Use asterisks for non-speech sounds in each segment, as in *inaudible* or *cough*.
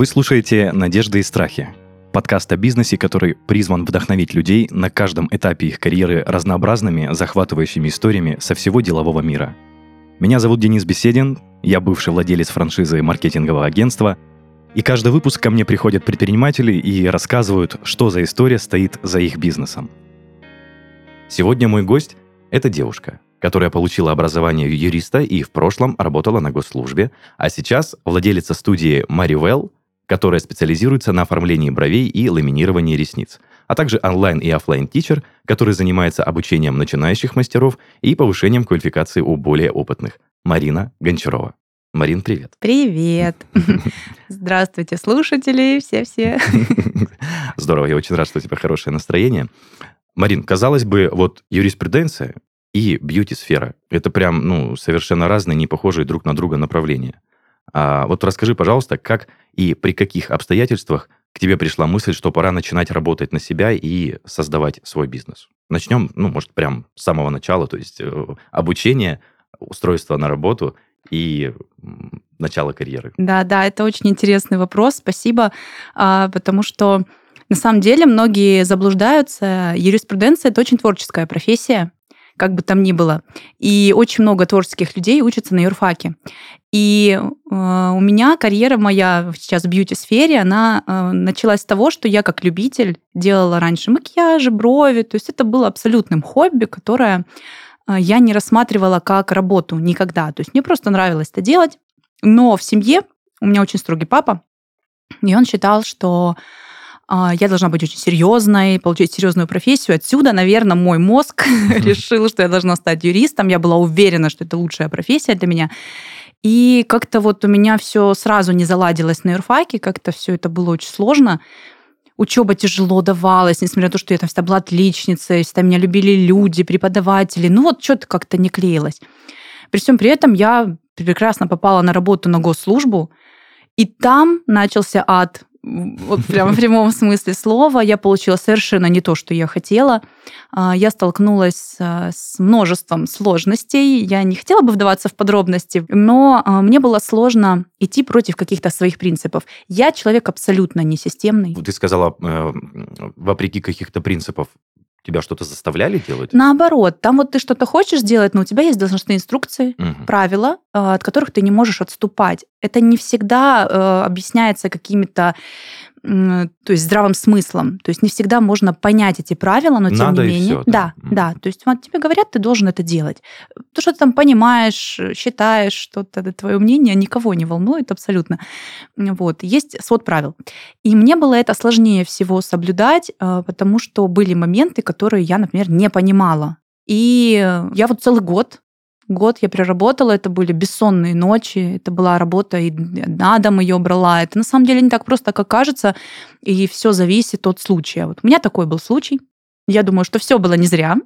Вы слушаете «Надежды и страхи» – подкаст о бизнесе, который призван вдохновить людей на каждом этапе их карьеры разнообразными, захватывающими историями со всего делового мира. Меня зовут Денис Беседин, я бывший владелец франшизы маркетингового агентства, и каждый выпуск ко мне приходят предприниматели и рассказывают, что за история стоит за их бизнесом. Сегодня мой гость – это девушка, которая получила образование юриста и в прошлом работала на госслужбе, а сейчас владелица студии Маривелл, которая специализируется на оформлении бровей и ламинировании ресниц, а также онлайн и офлайн тичер, который занимается обучением начинающих мастеров и повышением квалификации у более опытных. Марина Гончарова. Марин, привет. Привет. *laughs* Здравствуйте, слушатели, все-все. *laughs* Здорово, я очень рад, что у тебя хорошее настроение. Марин, казалось бы, вот юриспруденция и бьюти-сфера – это прям, ну, совершенно разные, не похожие друг на друга направления. А вот расскажи, пожалуйста, как и при каких обстоятельствах к тебе пришла мысль, что пора начинать работать на себя и создавать свой бизнес? Начнем, ну, может, прям с самого начала, то есть э, обучение, устройство на работу и начало карьеры. Да, да, это очень интересный вопрос, спасибо, а, потому что на самом деле многие заблуждаются. Юриспруденция – это очень творческая профессия, как бы там ни было. И очень много творческих людей учатся на юрфаке. И э, у меня карьера моя сейчас в бьюти-сфере, она э, началась с того, что я как любитель делала раньше макияжи, брови. То есть это было абсолютным хобби, которое э, я не рассматривала как работу никогда. То есть мне просто нравилось это делать. Но в семье у меня очень строгий папа, и он считал, что я должна быть очень серьезной, получить серьезную профессию. Отсюда, наверное, мой мозг *laughs* решил, что я должна стать юристом. Я была уверена, что это лучшая профессия для меня. И как-то вот у меня все сразу не заладилось на юрфаке, как-то все это было очень сложно. Учеба тяжело давалась, несмотря на то, что я там всегда была отличницей, всегда меня любили люди, преподаватели. Ну вот что-то как-то не клеилось. При всем при этом я прекрасно попала на работу на госслужбу, и там начался ад вот прямо в прямом смысле слова, я получила совершенно не то, что я хотела. А, я столкнулась с множеством сложностей. Я не хотела бы вдаваться в подробности, но а, мне было сложно идти против каких-то своих принципов. Я человек абсолютно несистемный. Ты сказала, э, вопреки каких-то принципов Тебя что-то заставляли делать? Наоборот, там вот ты что-то хочешь сделать, но у тебя есть должностные инструкции, угу. правила, э, от которых ты не можешь отступать. Это не всегда э, объясняется какими-то то есть здравым смыслом. То есть не всегда можно понять эти правила, но тем Надо не менее. Все, да, да, да. То есть вот тебе говорят, ты должен это делать. То, что ты там понимаешь, считаешь, что-то твое мнение никого не волнует абсолютно. Вот. Есть свод правил. И мне было это сложнее всего соблюдать, э, потому что были моменты, которые я, например, не понимала. И я вот целый год год я проработала, это были бессонные ночи, это была работа, и на дом ее брала. Это на самом деле не так просто, как кажется, и все зависит от случая. Вот у меня такой был случай. Я думаю, что все было не зря.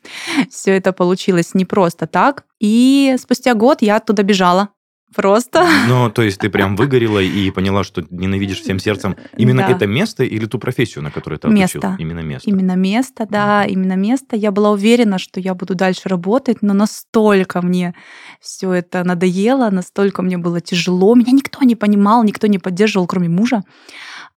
*laughs* все это получилось не просто так. И спустя год я оттуда бежала просто. Ну, то есть ты прям выгорела и поняла, что ненавидишь всем сердцем именно да. это место или ту профессию, на которую ты место. отучила? Именно место. Именно место, да, mm. именно место. Я была уверена, что я буду дальше работать, но настолько мне все это надоело, настолько мне было тяжело. Меня никто не понимал, никто не поддерживал, кроме мужа.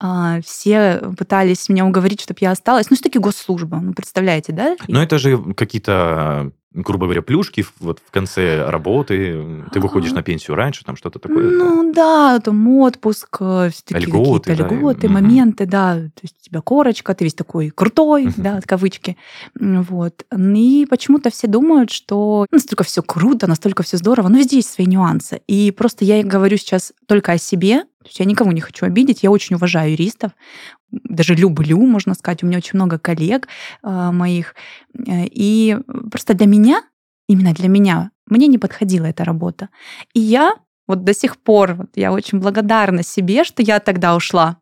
А, все пытались меня уговорить, чтобы я осталась. Ну, все-таки госслужба, ну, представляете, да? Но это же какие-то грубо говоря, плюшки вот в конце работы, ты выходишь на пенсию раньше, там что-то такое? Ну да, там отпуск, э, такие льготы, да, льготы, моменты, да, то есть у тебя корочка, ты весь такой крутой, да, кавычки, вот. И почему-то все думают, что настолько все круто, настолько все здорово, но везде есть свои нюансы. И просто я говорю сейчас только о себе, то есть я никого не хочу обидеть, я очень уважаю юристов, даже люблю, можно сказать. У меня очень много коллег э, моих. Э, и просто для меня, именно для меня, мне не подходила эта работа. И я вот до сих пор, вот я очень благодарна себе, что я тогда ушла.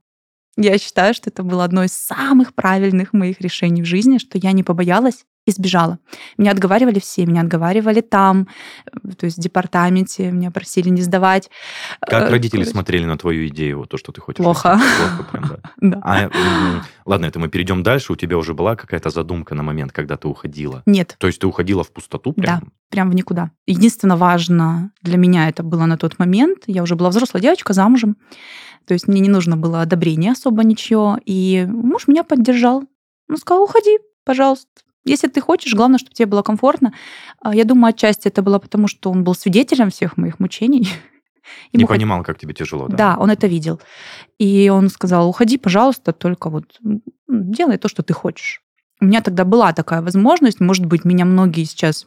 Я считаю, что это было одно из самых правильных моих решений в жизни, что я не побоялась и сбежала. Меня отговаривали все, меня отговаривали там, э, то есть в департаменте, меня просили не сдавать. Как родители Короче. смотрели на твою идею, вот то, что ты хочешь? Плохо. Плохо прям, да. *laughs* да. А, ладно, это мы перейдем дальше. У тебя уже была какая-то задумка на момент, когда ты уходила? Нет. То есть ты уходила в пустоту прям? Да, прям в никуда. Единственное важно для меня это было на тот момент, я уже была взрослая девочка, замужем, то есть мне не нужно было одобрения особо ничего, и муж меня поддержал. Он сказал, уходи, пожалуйста. Если ты хочешь, главное, чтобы тебе было комфортно. А, я думаю, отчасти это было потому, что он был свидетелем всех моих мучений. Ему не понимал, хот... как тебе тяжело, да? Да, он это видел. И он сказал, уходи, пожалуйста, только вот делай то, что ты хочешь. У меня тогда была такая возможность, может быть, меня многие сейчас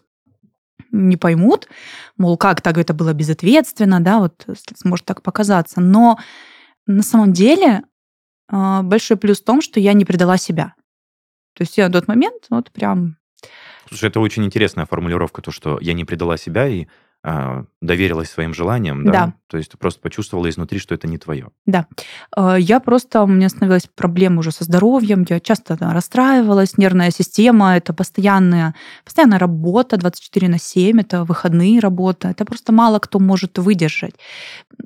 не поймут, мол, как так это было безответственно, да, вот может так показаться. Но на самом деле а, большой плюс в том, что я не предала себя. То есть я на тот момент вот прям... Слушай, это очень интересная формулировка, то, что я не предала себя и а, доверилась своим желаниям, да? Да. То есть ты просто почувствовала изнутри, что это не твое. Да. А, я просто, у меня становилась проблема уже со здоровьем, я часто да, расстраивалась, нервная система, это постоянная, постоянная работа 24 на 7, это выходные работа, это просто мало кто может выдержать.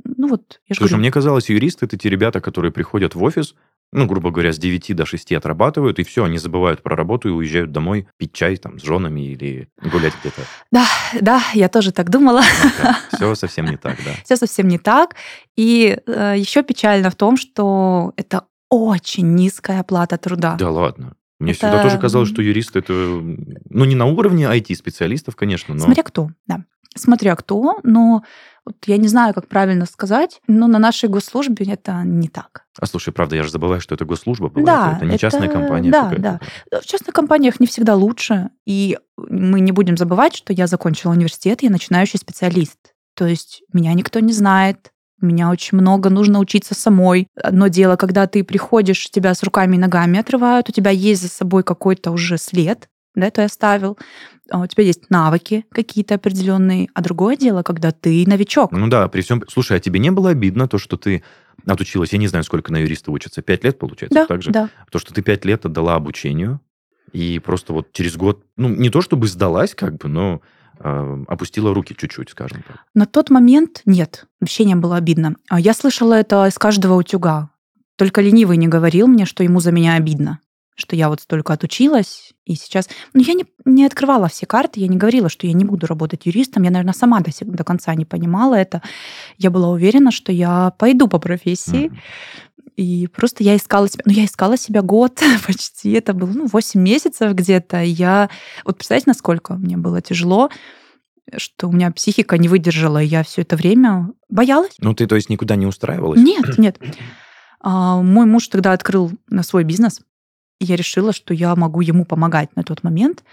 Ну вот, я Слушай, говорю... мне казалось, юристы это те ребята, которые приходят в офис, ну, грубо говоря, с 9 до 6 отрабатывают, и все, они забывают про работу и уезжают домой пить чай там с женами или гулять где-то. Да, да, я тоже так думала. Ну, все совсем не так, да. *laughs* Все совсем не так. И э, еще печально в том, что это очень низкая оплата труда. Да ладно. Мне это... всегда тоже казалось, что юристы это, ну, не на уровне IT-специалистов, конечно, но... Смотря кто, да. Смотря кто, но вот я не знаю, как правильно сказать, но на нашей госслужбе это не так. А слушай, правда, я же забываю, что это госслужба была. Да, это не это, частная компания. Да, да. В частных компаниях не всегда лучше. И мы не будем забывать, что я закончила университет, я начинающий специалист. То есть меня никто не знает, меня очень много нужно учиться самой. Одно дело, когда ты приходишь, тебя с руками и ногами отрывают, у тебя есть за собой какой-то уже след, да, ты оставил. А у тебя есть навыки какие-то определенные, а другое дело, когда ты новичок. Ну да, при всем... Слушай, а тебе не было обидно то, что ты отучилась, я не знаю, сколько на юриста учатся, пять лет, получается, да, так же? Да, То, что ты пять лет отдала обучению, и просто вот через год, ну, не то чтобы сдалась, как бы, но э, опустила руки чуть-чуть, скажем так. На тот момент нет, вообще не было обидно. А я слышала это из каждого утюга. Только ленивый не говорил мне, что ему за меня обидно что я вот столько отучилась, и сейчас... Ну, я не, не открывала все карты, я не говорила, что я не буду работать юристом. Я, наверное, сама до, до конца не понимала это. Я была уверена, что я пойду по профессии. Mm-hmm. И просто я искала себя... Ну, я искала себя год *laughs* почти. Это было, ну, 8 месяцев где-то. Я... Вот представляете, насколько мне было тяжело что у меня психика не выдержала, и я все это время боялась. Ну, ты, то есть, никуда не устраивалась? Нет, нет. А, мой муж тогда открыл свой бизнес я решила, что я могу ему помогать на тот момент.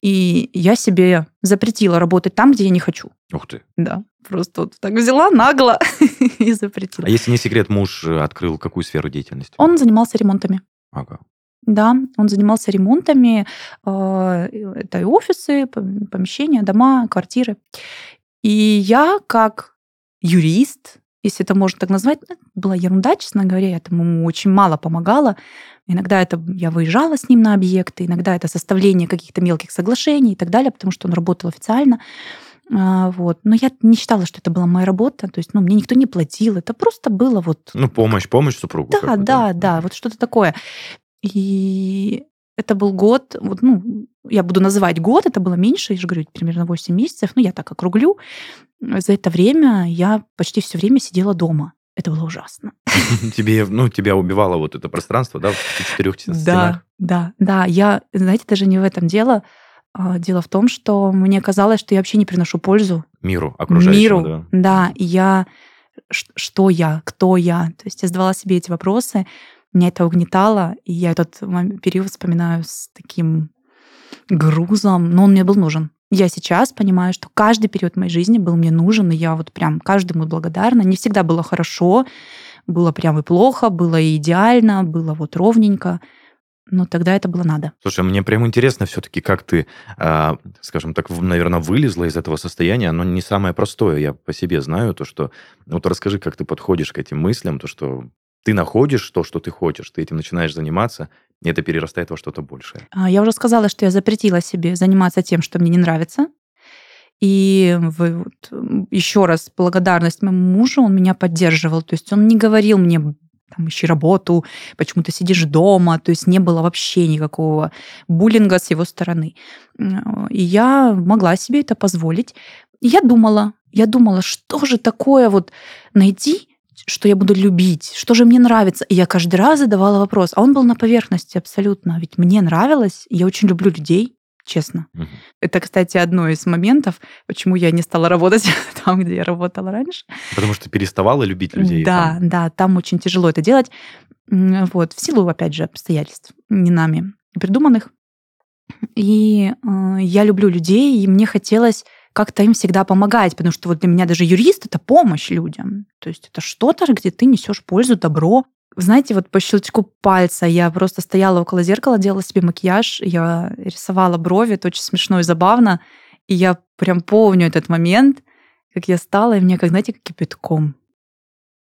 И я себе запретила работать там, где я не хочу. Ух ты. Да, просто вот так взяла нагло *laughs* и запретила. А если не секрет, муж э, открыл какую сферу деятельности? Он занимался ремонтами. Ага. Да, он занимался ремонтами. Э, это и офисы, помещения, дома, квартиры. И я как юрист, если это можно так назвать, ну, была ерунда, честно говоря, я ему очень мало помогала. Иногда это я выезжала с ним на объекты, иногда это составление каких-то мелких соглашений и так далее, потому что он работал официально. А, вот. Но я не считала, что это была моя работа. То есть, ну, мне никто не платил. Это просто было вот... Ну, помощь, помощь супругу. Да, да, да, да, вот что-то такое. И это был год, вот, ну, я буду называть год, это было меньше, я же говорю, примерно 8 месяцев, ну, я так округлю. За это время я почти все время сидела дома. Это было ужасно. *laughs* Тебе, ну, тебя убивало вот это пространство, да, в четырех стенах? Да, да, да. Я, знаете, даже не в этом дело. А, дело в том, что мне казалось, что я вообще не приношу пользу. Миру, окружающему, Миру, да. Да, я... Что я? Кто я? То есть я задавала себе эти вопросы меня это угнетало, и я этот период вспоминаю с таким грузом, но он мне был нужен. Я сейчас понимаю, что каждый период моей жизни был мне нужен, и я вот прям каждому благодарна. Не всегда было хорошо, было прям и плохо, было и идеально, было вот ровненько. Но тогда это было надо. Слушай, мне прям интересно все-таки, как ты, э, скажем так, наверное, вылезла из этого состояния. Оно не самое простое. Я по себе знаю то, что... Вот расскажи, как ты подходишь к этим мыслям, то, что ты находишь то, что ты хочешь, ты этим начинаешь заниматься, И это перерастает во что-то большее. А, Я уже сказала, что я запретила себе заниматься тем, что мне не нравится. И вот, еще раз благодарность моему мужу, он меня поддерживал. То есть он не говорил мне, там, ищи работу, почему ты сидишь дома. То есть не было вообще никакого буллинга с его стороны. М, И я могла себе это позволить. Я думала, я думала, что же такое вот найти, что я буду любить, что же мне нравится. И я каждый раз задавала вопрос, а он был на поверхности абсолютно. Ведь мне нравилось, я очень люблю людей, честно. Мгм. Это, кстати, одно из моментов, почему я не стала работать *laughs* там, где я работала раньше. Потому что переставала любить людей. да, там. да, там очень тяжело это делать. Вот, в силу, опять же, обстоятельств, не нами придуманных. И э, я люблю людей, и мне хотелось как-то им всегда помогать, потому что вот для меня даже юрист это помощь людям. То есть это что-то, где ты несешь пользу, добро. Знаете, вот по щелчку пальца я просто стояла около зеркала, делала себе макияж, я рисовала брови, это очень смешно и забавно. И я прям помню этот момент, как я стала, и мне, как, знаете, как кипятком.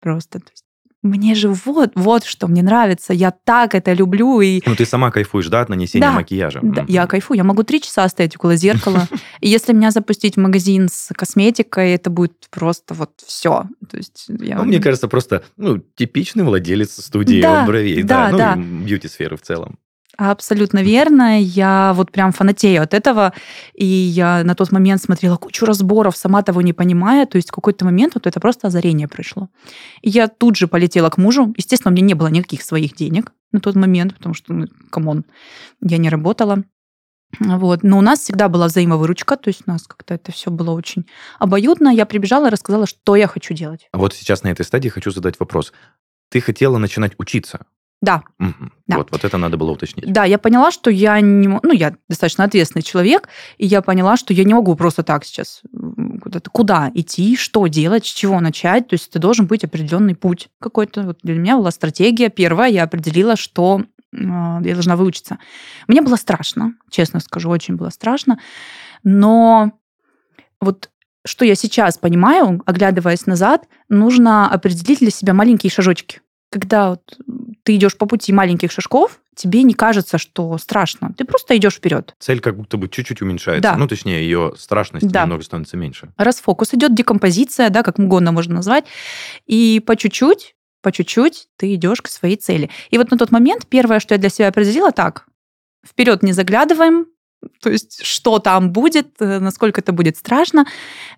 Просто. То есть, мне же вот, вот что мне нравится. Я так это люблю. И Ну, ты сама кайфуешь, да, от нанесения Да, макияжа? да, Мгм. я кайфую. Я могу три часа стоять около зеркала. *laughs* И если меня запустить в магазин с косметикой, это будет просто вот все. То есть я... Ну, мне кажется, просто ну, типичный владелец студии Да, бровей, да, ну, да. бьюти-сферы в целом. Абсолютно верно. Я вот прям фанатею от этого. И я на тот момент смотрела кучу разборов, сама того не понимая. То есть в какой-то момент вот это просто озарение пришло. И я тут же полетела к мужу. Естественно, у меня не было никаких своих денег на тот момент, потому что, ну, come on, я не работала. Вот. Но у нас всегда была взаимовыручка, то есть у нас как-то это все было очень обоюдно. Я прибежала и рассказала, что я хочу делать. А вот сейчас на этой стадии хочу задать вопрос. Ты хотела начинать учиться? Да, Мгм. Да. Вот, вот это надо было уточнить. Да, я поняла, что я не... Ну, я достаточно ответственный человек, и я поняла, что я не могу просто так сейчас куда-то... Куда идти, что делать, с чего начать. То есть это должен быть определенный путь какой-то. Вот для меня была стратегия. Первая, я определила, что э, я должна выучиться. Мне было страшно, честно скажу, очень было страшно. Но вот что я сейчас понимаю, оглядываясь назад, нужно определить для себя маленькие шажочки. Когда вот ты идешь по пути маленьких шажков, тебе не кажется, что страшно. Ты просто идешь вперед. Цель как будто бы чуть-чуть уменьшается. Да. Ну, точнее, ее страшность Да. немного становится меньше. Расфокус идет, декомпозиция, да, как угодно можно назвать. И по чуть-чуть, по чуть-чуть ты идешь к своей цели. И вот на тот момент первое, что я для себя определила, так, вперед не заглядываем, то есть что там будет, э, насколько это будет страшно.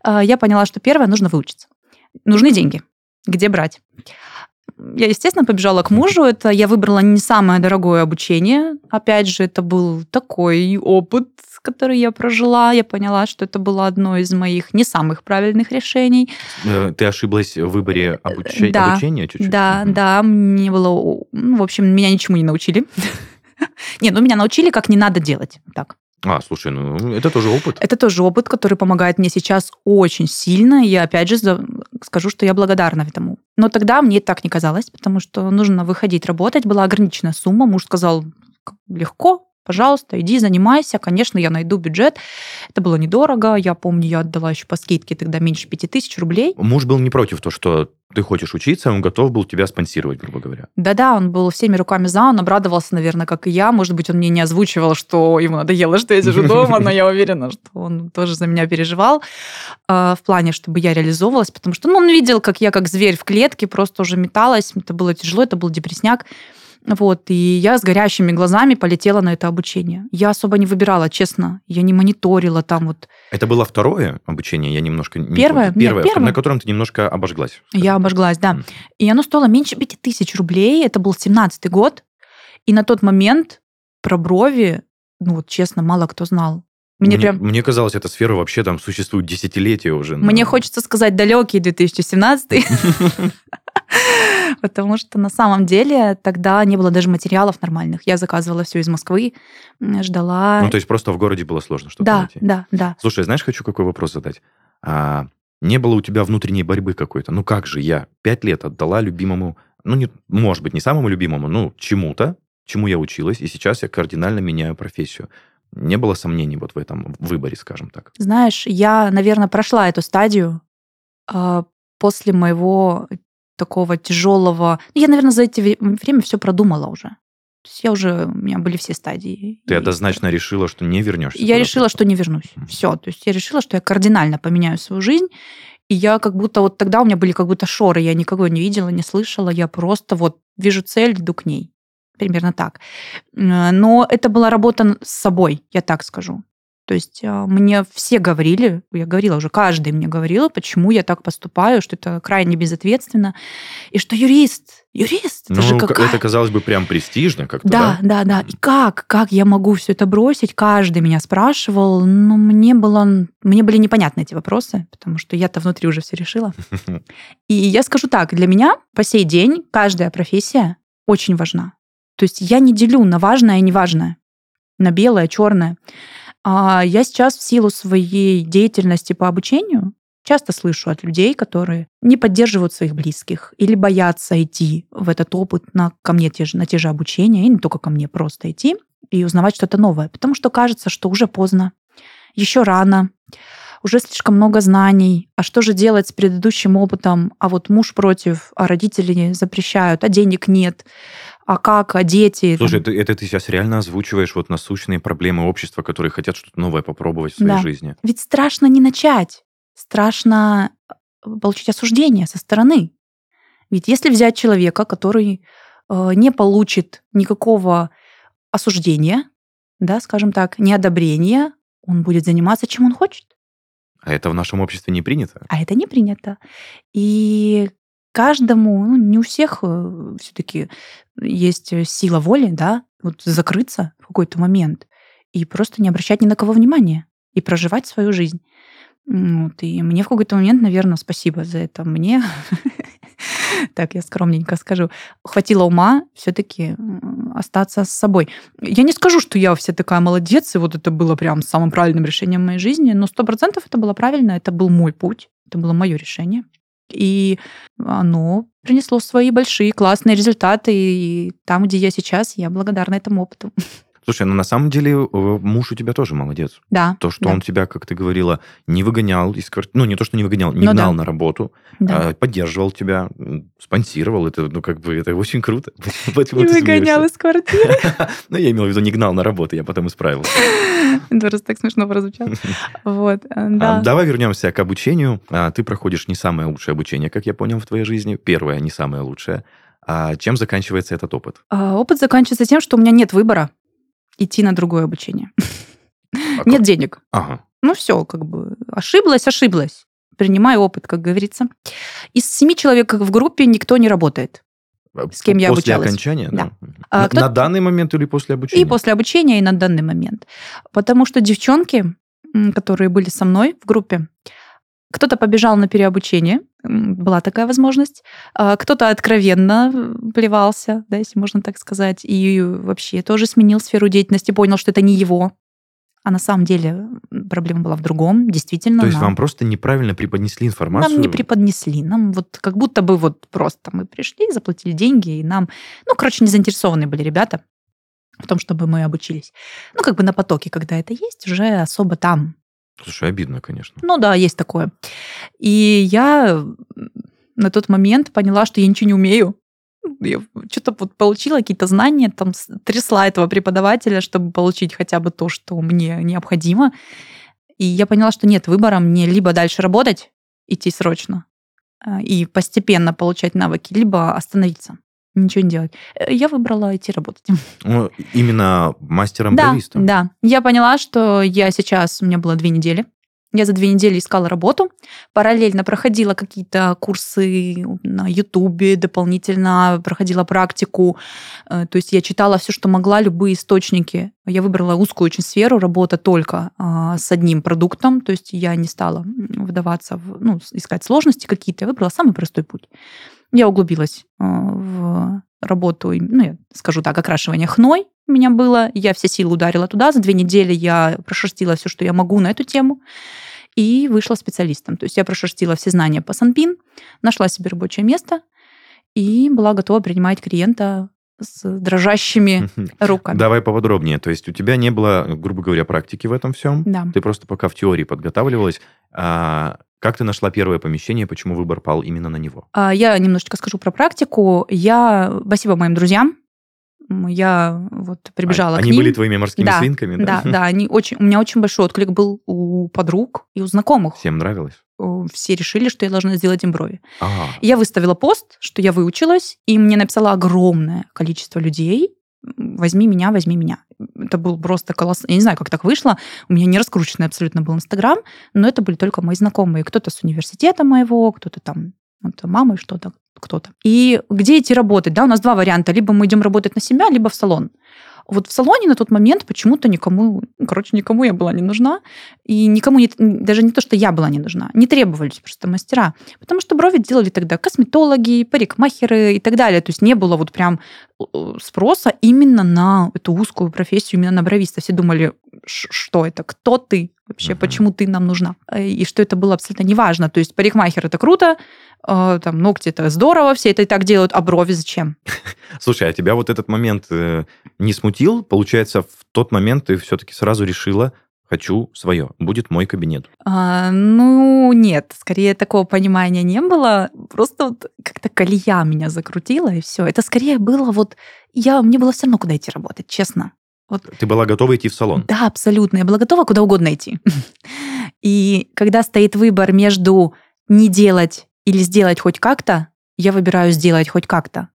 А, Я поняла, что первое, нужно выучиться. Нужны деньги. Где брать? Я, естественно, побежала к мужу. Это я выбрала не самое дорогое обучение. Опять же, это был такой опыт, который я прожила. Я поняла, что это было одно из моих не самых правильных решений. Э, Ты ошиблась в выборе обуче- Да. обучения чуть-чуть? Да, Мгм. да, мне было... ну, в общем, меня ничему не научили. *laughs* Нет, ну меня научили, как не надо делать. Так. А, слушай, ну это тоже опыт. Это тоже опыт, который помогает мне сейчас очень сильно. Я опять же скажу, что я благодарна этому. Но тогда мне так не казалось, потому что нужно выходить работать. Была ограниченная сумма. Муж сказал, легко, пожалуйста, иди, занимайся. Конечно, я найду бюджет. Это было недорого. Я помню, я отдала еще по скидке тогда меньше 5000 рублей. Муж был не против то, что ты хочешь учиться, он готов был тебя спонсировать, грубо говоря. Да-да, он был всеми руками за, он обрадовался, наверное, как и я. Может быть, он мне не озвучивал, что ему надоело, что я сижу *laughs* дома, но я уверена, что он тоже за меня переживал а, в плане, чтобы я реализовывалась, потому что ну, он видел, как я как зверь в клетке просто уже металась. Это было тяжело, это был депресняк. Вот, и я с горящими глазами полетела на это обучение. Я особо не выбирала, честно. Я не мониторила там вот. Это было второе обучение, я немножко... не Первое? Нет, Первое, первое. на котором ты немножко обожглась. Я обожглась, да. Мгм. И оно стоило меньше 5000 рублей. Это был 17-й год. И на тот момент про брови, ну вот честно, мало кто знал. Мне, прям... мне казалось, эта сфера вообще там существует десятилетия уже. Мне но- хочется сказать далекий 2017 Потому что на самом деле тогда не было даже материалов нормальных. Я заказывала все из Москвы, ждала. Ну, то есть просто в городе было сложно что-то да, найти. да, да. Слушай, знаешь, хочу какой вопрос задать. А, не было у тебя внутренней борьбы какой-то? Ну как же я пять лет отдала любимому, ну, не, может быть, не самому любимому, ну, чему-то, чему я училась, и сейчас я кардинально меняю профессию. Не было сомнений вот в этом выборе, скажем так. Знаешь, я, наверное, прошла эту стадию а, после моего такого тяжелого... Ну, Я, наверное, за это время все продумала уже. То есть я уже, у меня были все стадии. Ты однозначно решила, что не вернешься? Я решила, что не вернусь. Все. То есть я решила, что я кардинально поменяю свою жизнь. И я как будто вот тогда у меня были как будто шоры, я никого не видела, не слышала, я просто вот вижу цель, иду к ней. Примерно так. Но это была работа с собой, я так скажу. То есть а, мне все говорили, я говорила уже, каждый мне говорил, почему я так поступаю, что это крайне безответственно, и что юрист, юрист, это ну, же какая... это казалось бы прям престижно как-то, да? Да, да, да. И как, как я могу все это бросить? Каждый меня спрашивал, но мне было, мне были непонятны эти вопросы, потому что я-то внутри уже все решила. *laughs* И я скажу так, для меня по сей день каждая профессия очень важна. То есть я не делю на важное и неважное, на белое, черное. А я сейчас в силу своей деятельности по обучению часто слышу от людей, которые не поддерживают своих близких или боятся идти в этот опыт на, ко мне те же, на те же обучения, и не только ко мне, просто идти и узнавать что-то новое. Потому что кажется, что уже поздно, еще рано, уже слишком много знаний. А что же делать с предыдущим опытом? А вот муж против, а родители запрещают, а денег нет а как, а дети. Слушай, это, это ты сейчас реально озвучиваешь вот насущные проблемы общества, которые хотят что-то новое попробовать в своей да. жизни. Ведь страшно не начать, страшно э, получить осуждение со стороны. Ведь если взять человека, который э, не получит никакого осуждения, да, скажем так, неодобрения, он будет заниматься чем он хочет. А это в нашем обществе не принято? А это не принято. И каждому, ну, не у всех э, все-таки есть э, сила воли, да, вот закрыться в какой-то момент и просто не обращать ни на кого внимания и проживать свою жизнь. Вот, и мне в какой-то момент, наверное, спасибо за это мне, *laughs* так я скромненько скажу, хватило ума все-таки остаться с собой. Я не скажу, что я вся такая молодец, и вот это было прям самым правильным решением моей жизни, но сто процентов это было правильно, это был мой путь, это было мое решение. И оно принесло свои большие классные результаты. И там, где я сейчас, я благодарна этому опыту. *laughs* Слушай, ну на самом деле э, муж у тебя тоже молодец. Да. То, что да. он тебя, как ты говорила, не выгонял из квартиры, ну не то, что не выгонял, не ну, гнал да. на работу, да. а поддерживал тебя, спонсировал, это, ну как бы, это очень круто. *laughs* Не выгонял из квартиры. *laughs* Ну я имел в виду, не гнал на работу, я потом исправил. *laughs* Это просто так смешно прозвучало. Вот, э, да. Давай вернемся к обучению. А, ты проходишь не самое лучшее обучение, как я понял, в твоей жизни. Первое, не самое лучшее. А чем заканчивается этот опыт? А, опыт заканчивается тем, что у меня нет выбора идти на другое обучение. А Нет денег. Ага. Ну все, как бы ошиблась, ошиблась. Принимай опыт, как говорится. Из семи человек в группе никто не работает. А с кем я после обучалась. После окончания? Да. да. А, на, на данный момент или после обучения? И после обучения, и на данный момент. Потому что девчонки, которые были со мной в группе, кто-то побежал на переобучение, была такая возможность. А кто-то откровенно плевался, да, если можно так сказать, и вообще тоже сменил сферу деятельности, понял, что это не его. А на самом деле проблема была в другом, действительно. То есть нам... вам просто неправильно преподнесли информацию? Нам не преподнесли. Нам вот как будто бы вот просто мы пришли, заплатили деньги, и нам... Ну, короче, не заинтересованные были ребята в том, чтобы мы обучились. Ну, как бы на потоке, когда это есть, уже особо там Слушай, обидно, конечно. Ну да, есть такое. И я на тот момент поняла, что я ничего не умею. Я что-то вот получила какие-то знания, там трясла этого преподавателя, чтобы получить хотя бы то, что мне необходимо. И я поняла, что нет выбора, мне либо дальше работать, идти срочно, а, и постепенно получать навыки, либо остановиться ничего не делать. Э, я выбрала идти работать. *laughs* Ну, именно мастером-бровистом? Да, да. Я поняла, что я сейчас, у меня было две недели, я за две недели искала работу, параллельно проходила какие-то курсы на Ютубе, дополнительно проходила практику. Э, то есть я читала все, что могла, любые источники. Я выбрала узкую очень сферу, работа только а, с одним продуктом. То есть я не стала вдаваться в, ну, искать сложности какие-то. Я выбрала самый простой путь. Я углубилась а, в работу, ну, я скажу так, окрашивание хной у меня было. Я все силы ударила туда. За две недели я прошерстила все, что я могу на эту тему и вышла специалистом. То есть я прошерстила все знания по Санпин, нашла себе рабочее место и была готова принимать клиента с дрожащими руками. Давай поподробнее. То есть у тебя не было, грубо говоря, практики в этом всем. Да. Ты просто пока в теории подготавливалась. А как ты нашла первое помещение, почему выбор пал именно на него? А, я немножечко скажу про практику. Я, спасибо моим друзьям, Я вот прибежала А- к Они ним. были твоими морскими Да, свинками, да? Да, да, они очень, у меня очень большой отклик был у подруг и у знакомых. Всем нравилось? Э, Все решили, что я должна сделать им брови. А, Я выставила пост, что я выучилась, и мне написало огромное количество людей. Возьми меня, возьми меня. Это был просто колосс. Я не знаю, как так вышло. У меня не раскрученный абсолютно был Инстаграм, но это были только мои знакомые. Кто-то с университета моего, кто-то там, вот, и что-то, кто-то. И где идти работать? Да, у нас два варианта. Либо мы идем работать на себя, либо в салон. Вот в салоне на тот момент почему-то никому, ну, короче, никому я была не нужна. И никому, не, даже не то, что я была не нужна, не требовались просто мастера. Потому что брови делали тогда косметологи, парикмахеры и так далее. То есть не было вот прям э, спроса именно на эту узкую профессию, именно на бровиста. Все думали, «Ш- что это, кто ты вообще, Мгм. почему ты нам нужна. Э, И что это было абсолютно неважно. То есть парикмахер это круто, э, там ногти это здорово, все это и так делают, а брови зачем? *laughs* Слушай, а тебя вот этот момент э, не смутил? Получается, в тот момент ты все-таки сразу решила, хочу свое, будет мой кабинет. А, ну, нет, скорее такого понимания не было. Просто вот как-то колея меня закрутила, и все. Это скорее было вот... Я, мне было все равно, куда идти работать, честно. Ты была готова идти в салон? Да, абсолютно. Я была готова куда угодно идти. *laughs* И когда стоит выбор между не делать или сделать хоть как-то, я выбираю сделать хоть как-то.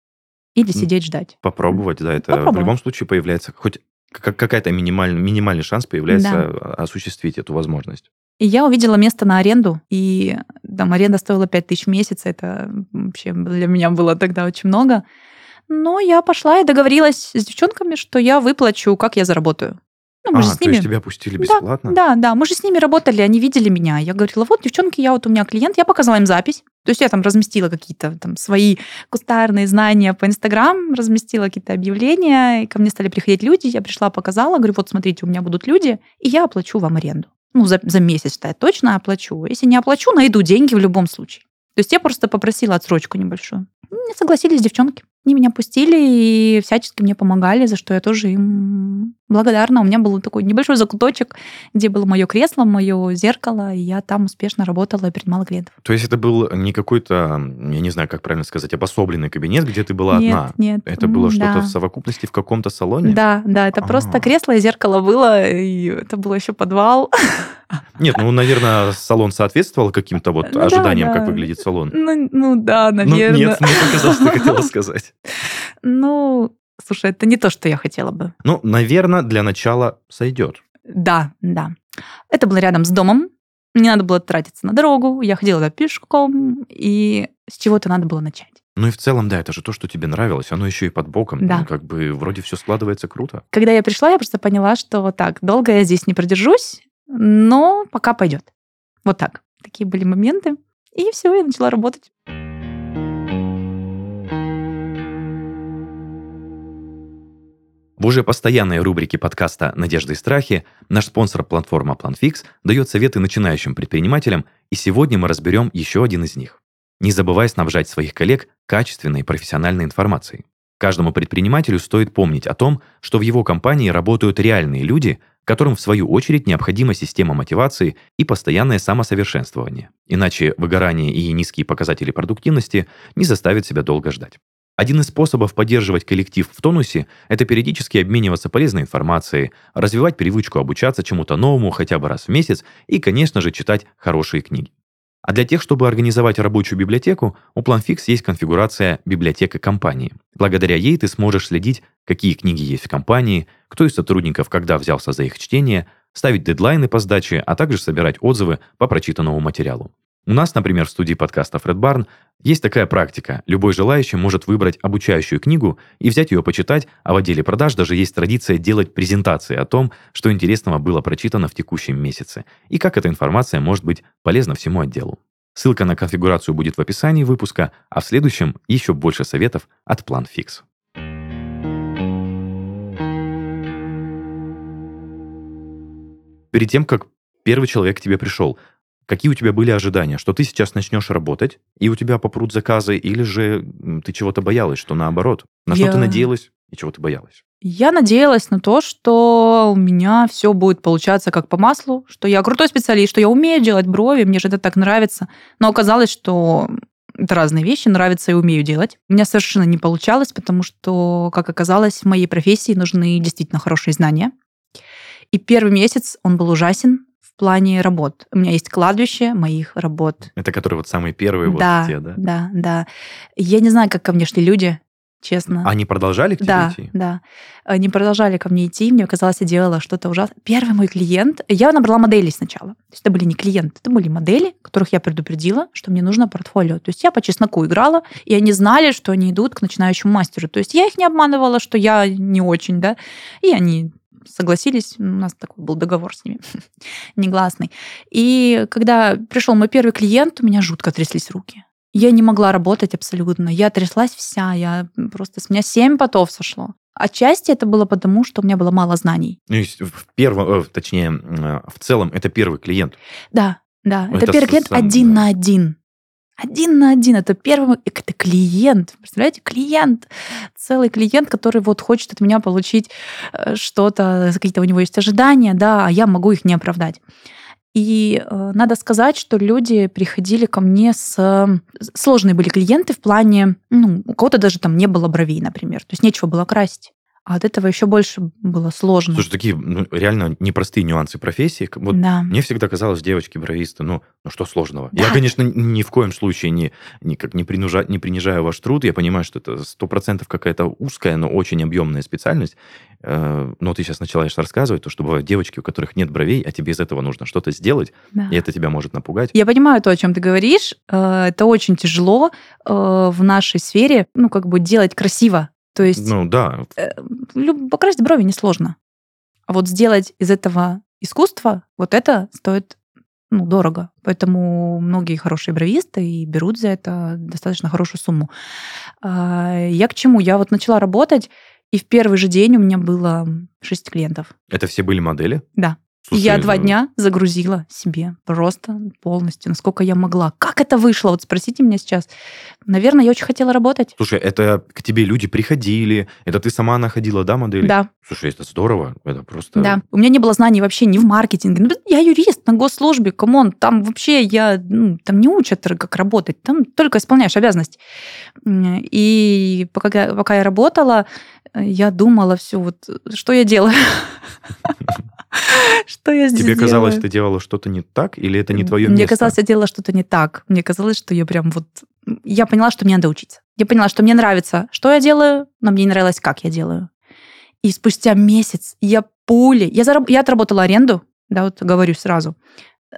Или сидеть ждать. Попробовать, да, это в Попробовать. любом случае появляется хоть как- какая-то минимальный, минимальный шанс появляется Да. осуществить эту возможность. И я увидела место на аренду, и там аренда стоила 5 тысяч в месяц, это вообще для меня было тогда очень много. Но я пошла и договорилась с девчонками, что я выплачу, как я заработаю. Ну, мы а, же с то ними... есть тебя пустили бесплатно? Да, да, мы же с ними работали, они видели меня. Я говорила, вот, девчонки, я вот у меня клиент, я показала им запись. То есть я там разместила какие-то там свои кустарные знания по Инстаграм, разместила какие-то объявления, и ко мне стали приходить люди, я пришла, показала, говорю, вот смотрите, у меня будут люди, и я оплачу вам аренду. Ну, за, за месяц я точно оплачу. Если не оплачу, найду деньги в любом случае. То есть я просто попросила отсрочку небольшую. Не согласились девчонки. Они меня пустили и всячески мне помогали, за что я тоже им благодарна. У меня был такой небольшой закуточек, где было мое кресло, мое зеркало, и я там успешно работала и принимала клиентов. То есть это был не какой-то, я не знаю, как правильно сказать, обособленный кабинет, где ты была нет, одна? нет. Это было что-то да. в совокупности в каком-то салоне? Да, да, это А. просто кресло и зеркало было, и это было еще подвал. Нет, ну, наверное, салон соответствовал каким-то вот Ну да, ожиданиям, как да. выглядит салон. Ну, ну да, Ну, наверное. нет, мне показалось, ты хотела *laughs* сказать. Ну, слушай, это не то, что я хотела бы. Ну, наверное, для начала сойдет. Да, да. Это было рядом с домом. Не надо было тратиться на дорогу. Я ходила пешком, и с чего-то надо было начать. Ну и в целом, да, это же то, что тебе нравилось, оно еще и под боком. Да. Ну, как бы вроде все складывается круто. Когда я пришла, я просто поняла, что так, долго я здесь не продержусь, но пока пойдет. Вот так. Такие были моменты. И все, я начала работать. В уже постоянной рубрике подкаста «Надежды и страхи» наш спонсор платформа PlanFix дает советы начинающим предпринимателям, и сегодня мы разберем еще один из них. Не забывай снабжать своих коллег качественной профессиональной информацией. Каждому предпринимателю стоит помнить о том, что в его компании работают реальные люди, которым в свою очередь необходима система мотивации и постоянное самосовершенствование. Иначе выгорание и низкие показатели продуктивности не заставят себя долго ждать. Один из способов поддерживать коллектив в тонусе – это периодически обмениваться полезной информацией, развивать привычку обучаться чему-то новому хотя бы раз в месяц и, конечно же, читать хорошие книги. А для тех, чтобы организовать рабочую библиотеку, у PlanFix есть конфигурация «Библиотека компании». Благодаря ей ты сможешь следить, какие книги есть в компании, кто из сотрудников когда взялся за их чтение, ставить дедлайны по сдаче, а также собирать отзывы по прочитанному материалу. У нас, например, в студии подкастов Red Barn есть такая практика. Любой желающий может выбрать обучающую книгу и взять ее почитать, а в отделе продаж даже есть традиция делать презентации о том, что интересного было прочитано в текущем месяце и как эта информация может быть полезна всему отделу. Ссылка на конфигурацию будет в описании выпуска, а в следующем еще больше советов от PlanFix. Перед тем, как первый человек к тебе пришел, какие у тебя были ожидания, что ты сейчас начнешь работать, и у тебя попрут заказы, или же ты чего-то боялась, что наоборот? На что Я- ты надеялась и чего ты боялась? Я надеялась на то, что у меня все будет получаться как по маслу, что я крутой специалист, что я умею делать брови, мне же это так нравится. Но оказалось, что Это разные вещи, нравится и умею делать. У меня совершенно не получалось, потому что, как оказалось, в моей профессии нужны действительно хорошие знания. И первый месяц он был ужасен в плане работ. У меня есть кладбище моих работ. Это которые вот самые первые да, вот те, да? Да, да. Я не знаю, как ко мне шли люди, честно. Они продолжали к тебе да, идти? Да, Они продолжали ко мне идти, мне казалось, я делала что-то ужасное. Первый мой клиент, я набрала моделей сначала. То есть это были не клиенты, это были модели, которых я предупредила, что мне нужно портфолио. То есть я по чесноку играла, и они знали, что они идут к начинающему мастеру. То есть я их не обманывала, что я не очень, да, и они согласились, у нас такой был договор с ними, *laughs* негласный. И когда пришел мой первый клиент, у меня жутко тряслись руки. Я не могла работать абсолютно. Я тряслась вся. Я просто с меня семь потов сошло. Отчасти это было потому, что у меня было мало знаний. Ну, в первом, э, точнее, э, в целом, это первый клиент. Да, да. Это, Это первый клиент сам, один да. на один. Один на один. Это первый... Это клиент. Представляете? Клиент. Целый клиент, который вот хочет от меня получить э, что-то, какие-то у него есть ожидания, да, а я могу их не оправдать. И э, надо сказать, что люди приходили ко мне с... Сложные были клиенты в плане... Ну, у кого-то даже там не было бровей, например. То есть нечего было красить. А от этого еще больше было сложно. Слушай, такие ну, реально непростые нюансы профессии. Вот да. Мне всегда казалось, девочки-бровисты, ну, ну что сложного? Я, Да. конечно, ни в коем случае не, никак не, принужа, не принижаю ваш труд. Я понимаю, что это сто процентов какая-то узкая, но очень объемная специальность. Э, Но ты сейчас начинаешь рассказывать, то, что бывают девочки, у которых нет бровей, а тебе из этого нужно что-то сделать, да. и это тебя может напугать. Я понимаю то, о чем ты говоришь. Э, Это очень тяжело э, в нашей сфере, ну, как бы делать красиво. То есть Ну да, люб- покрасить брови несложно. А вот сделать из этого искусство, вот это стоит ну, дорого. Поэтому многие хорошие бровисты и берут за это достаточно хорошую сумму. А, Я к чему? Я вот начала работать, и в первый же день у меня было 6 клиентов. это все были модели? Да. Слушай, я два дня загрузила себе просто полностью, насколько я могла. Как это вышло? Вот спросите меня сейчас. Наверное, я очень хотела работать. Слушай, это к тебе люди приходили, это ты сама находила, да, модели? Да, Слушай, это здорово, это просто... да. У меня не было знаний вообще ни в маркетинге. Ну, я юрист на госслужбе, come on, там вообще я, ну, там не учат, как работать, там только исполняешь обязанности. М, И пока, я- пока я работала, э, я думала все, вот, что я делаю? *laughs* *laughs* Что я здесь Тебе казалось, делаю? ты делала что-то не так, или это не твое Мне место? казалось, я делала что-то не так. Мне казалось, что я прям вот... Я поняла, что мне надо учиться. Я поняла, что мне нравится, что я делаю, но мне не нравилось, как я делаю. И спустя месяц я пули... Я, зараб- я отработала аренду, да, вот говорю сразу.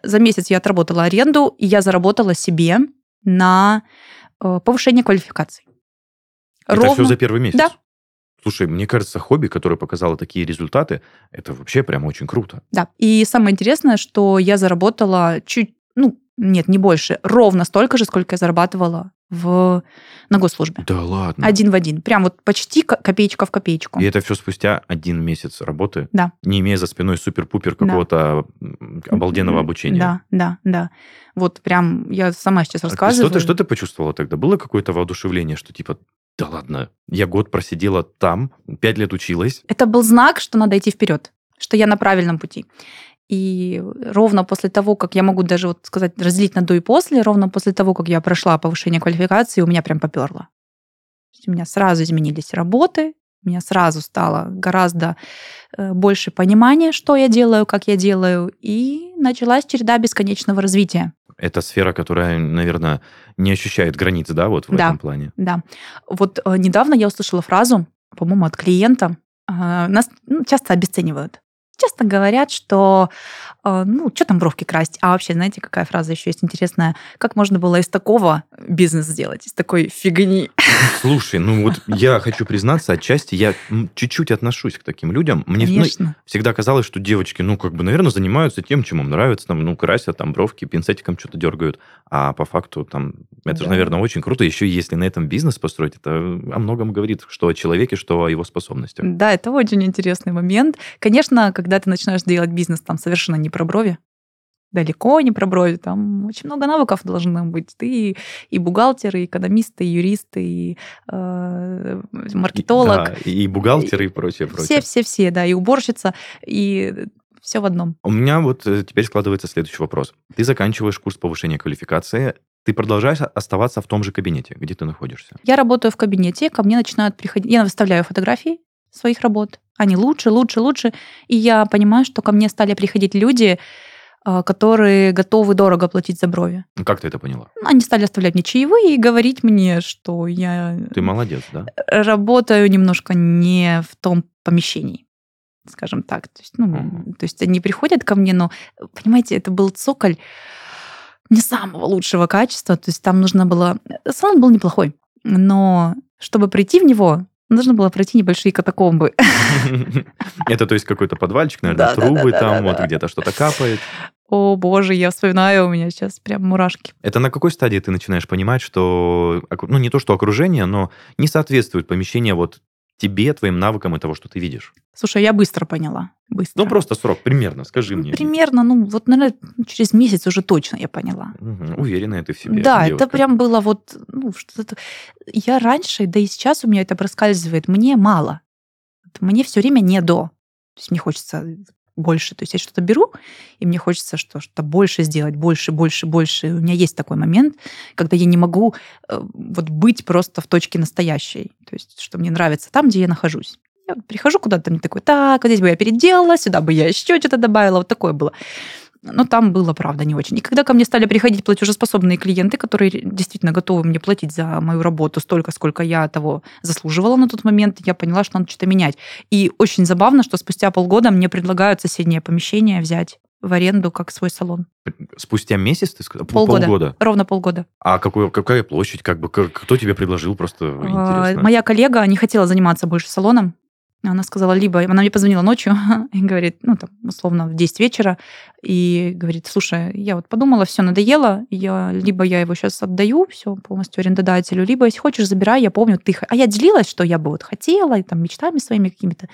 За месяц я отработала аренду, и я заработала себе на э, повышение квалификации. Это все за первый месяц? Да. Слушай, мне кажется, хобби, которое показало такие результаты, это вообще прям очень круто. Да. И самое интересное, что я заработала чуть, ну, нет, не больше, ровно столько же, сколько я зарабатывала в, на госслужбе. Да ладно. Один в один. Прям вот почти ко- копеечка в копеечку. И это все спустя один месяц работы, Да. не имея за спиной супер-пупер Да. какого-то м, обалденного обучения. Да, да, да. Вот прям я сама сейчас А рассказываю. Что ты, что ты почувствовала тогда? Было какое-то воодушевление, что типа, да ладно, я год просидела там, пять лет училась. Это был знак, что надо идти вперед, что я на правильном пути. И ровно после того, как я могу даже вот сказать, разделить на до и после, ровно после того, как я прошла повышение квалификации, у меня прям поперло. У меня сразу изменились работы, у меня сразу стало гораздо э, больше понимания, что я делаю, как я делаю, и началась череда бесконечного развития. Это сфера, которая, наверное, не ощущает границ, да, вот в Да. этом плане. Да. Вот э, недавно я услышала фразу, по-моему, от клиента. Э, нас ну, часто обесценивают. Часто говорят, что э, ну, что там бровки красить? А вообще, знаете, какая фраза еще есть интересная? Как можно было из такого бизнес сделать, из такой фигни? Слушай, ну вот я хочу признаться, отчасти я чуть-чуть отношусь к таким людям. Мне ну, всегда казалось, что девочки, ну, как бы, наверное, занимаются тем, чем им нравится, там, ну, красят там бровки, пинцетиком что-то дергают, а по факту там, это же, Да. наверное, очень круто, еще если на этом бизнес построить, это о многом говорит, что о человеке, что о его способностях. Да, это очень интересный момент. Конечно, когда ты начинаешь делать бизнес, там совершенно не про брови, далеко не про брови, там очень много навыков должно быть. Ты и бухгалтер, и экономист, и юрист, и э, маркетолог. Да, и бухгалтеры и прочее, прочее. Все-все-все, да, и уборщица, и все в одном. У меня вот э, теперь складывается следующий вопрос. Ты заканчиваешь курс повышения квалификации, ты продолжаешь оставаться в том же кабинете, где ты находишься. Я работаю в кабинете, ко мне начинают приходить... Я выставляю фотографии своих работ. Они лучше, лучше, лучше. И я понимаю, что ко мне стали приходить люди, а, которые готовы дорого платить за брови. Ну, как ты это поняла? Они стали оставлять мне чаевые и говорить мне, что я... Ты молодец, да? Работаю немножко не в том помещении скажем так. То есть, ну, mm-hmm. то есть они приходят ко мне, но, понимаете, это был цоколь не самого лучшего качества. То есть там нужно было... Салон был неплохой, но чтобы прийти в него, нужно было пройти небольшие катакомбы. *laughs* Это то есть какой-то подвальчик, наверное, трубы там, вот где-то что-то капает. О, боже, я вспоминаю, у меня сейчас прям мурашки. Это на какой стадии ты начинаешь понимать, что, ну, не то, что окружение, но не соответствует помещение вот тебе, твоим навыкам и того, что ты видишь? Слушай, я быстро поняла. Быстро. Ну, просто срок, примерно, скажи мне. Примерно, ну, вот, наверное, через месяц уже точно я поняла. Угу, уверенная ты в себе. Да, девушка. это прям было вот, ну, что-то... Я раньше, да и сейчас у меня это проскальзывает, мне мало. Мне все время не до. То есть мне хочется больше. То есть я что-то беру, и мне хочется что, что-то больше сделать, больше, больше, больше. У меня есть такой момент, когда я не могу э, вот быть просто в точке настоящей. То есть что мне нравится там, где я нахожусь. Я прихожу куда-то, мне такой, так, вот здесь бы я переделала, сюда бы я еще что-то добавила. Вот такое было. Но там было, правда, не очень. И когда ко мне стали приходить платежеспособные клиенты, которые действительно готовы мне платить за мою работу столько, сколько я того заслуживала на тот момент, я поняла, что надо что-то менять. И очень забавно, что спустя полгода мне предлагают соседнее помещение взять в аренду как свой салон. Спустя месяц, ты сказал? Полгода. полгода. Ровно полгода. А какой, какая площадь? Как бы, кто тебе предложил? Просто а, интересно. Моя коллега не хотела заниматься больше салоном. Она сказала, либо... Она мне позвонила ночью *laughs* и говорит, ну, там, условно, в 10 вечера, и говорит, слушай, я вот подумала, все надоело, я, либо я его сейчас отдаю все полностью арендодателю, либо, если хочешь, забирай, я помню, ты... А я делилась, что я бы вот хотела, и там мечтами своими какими-то.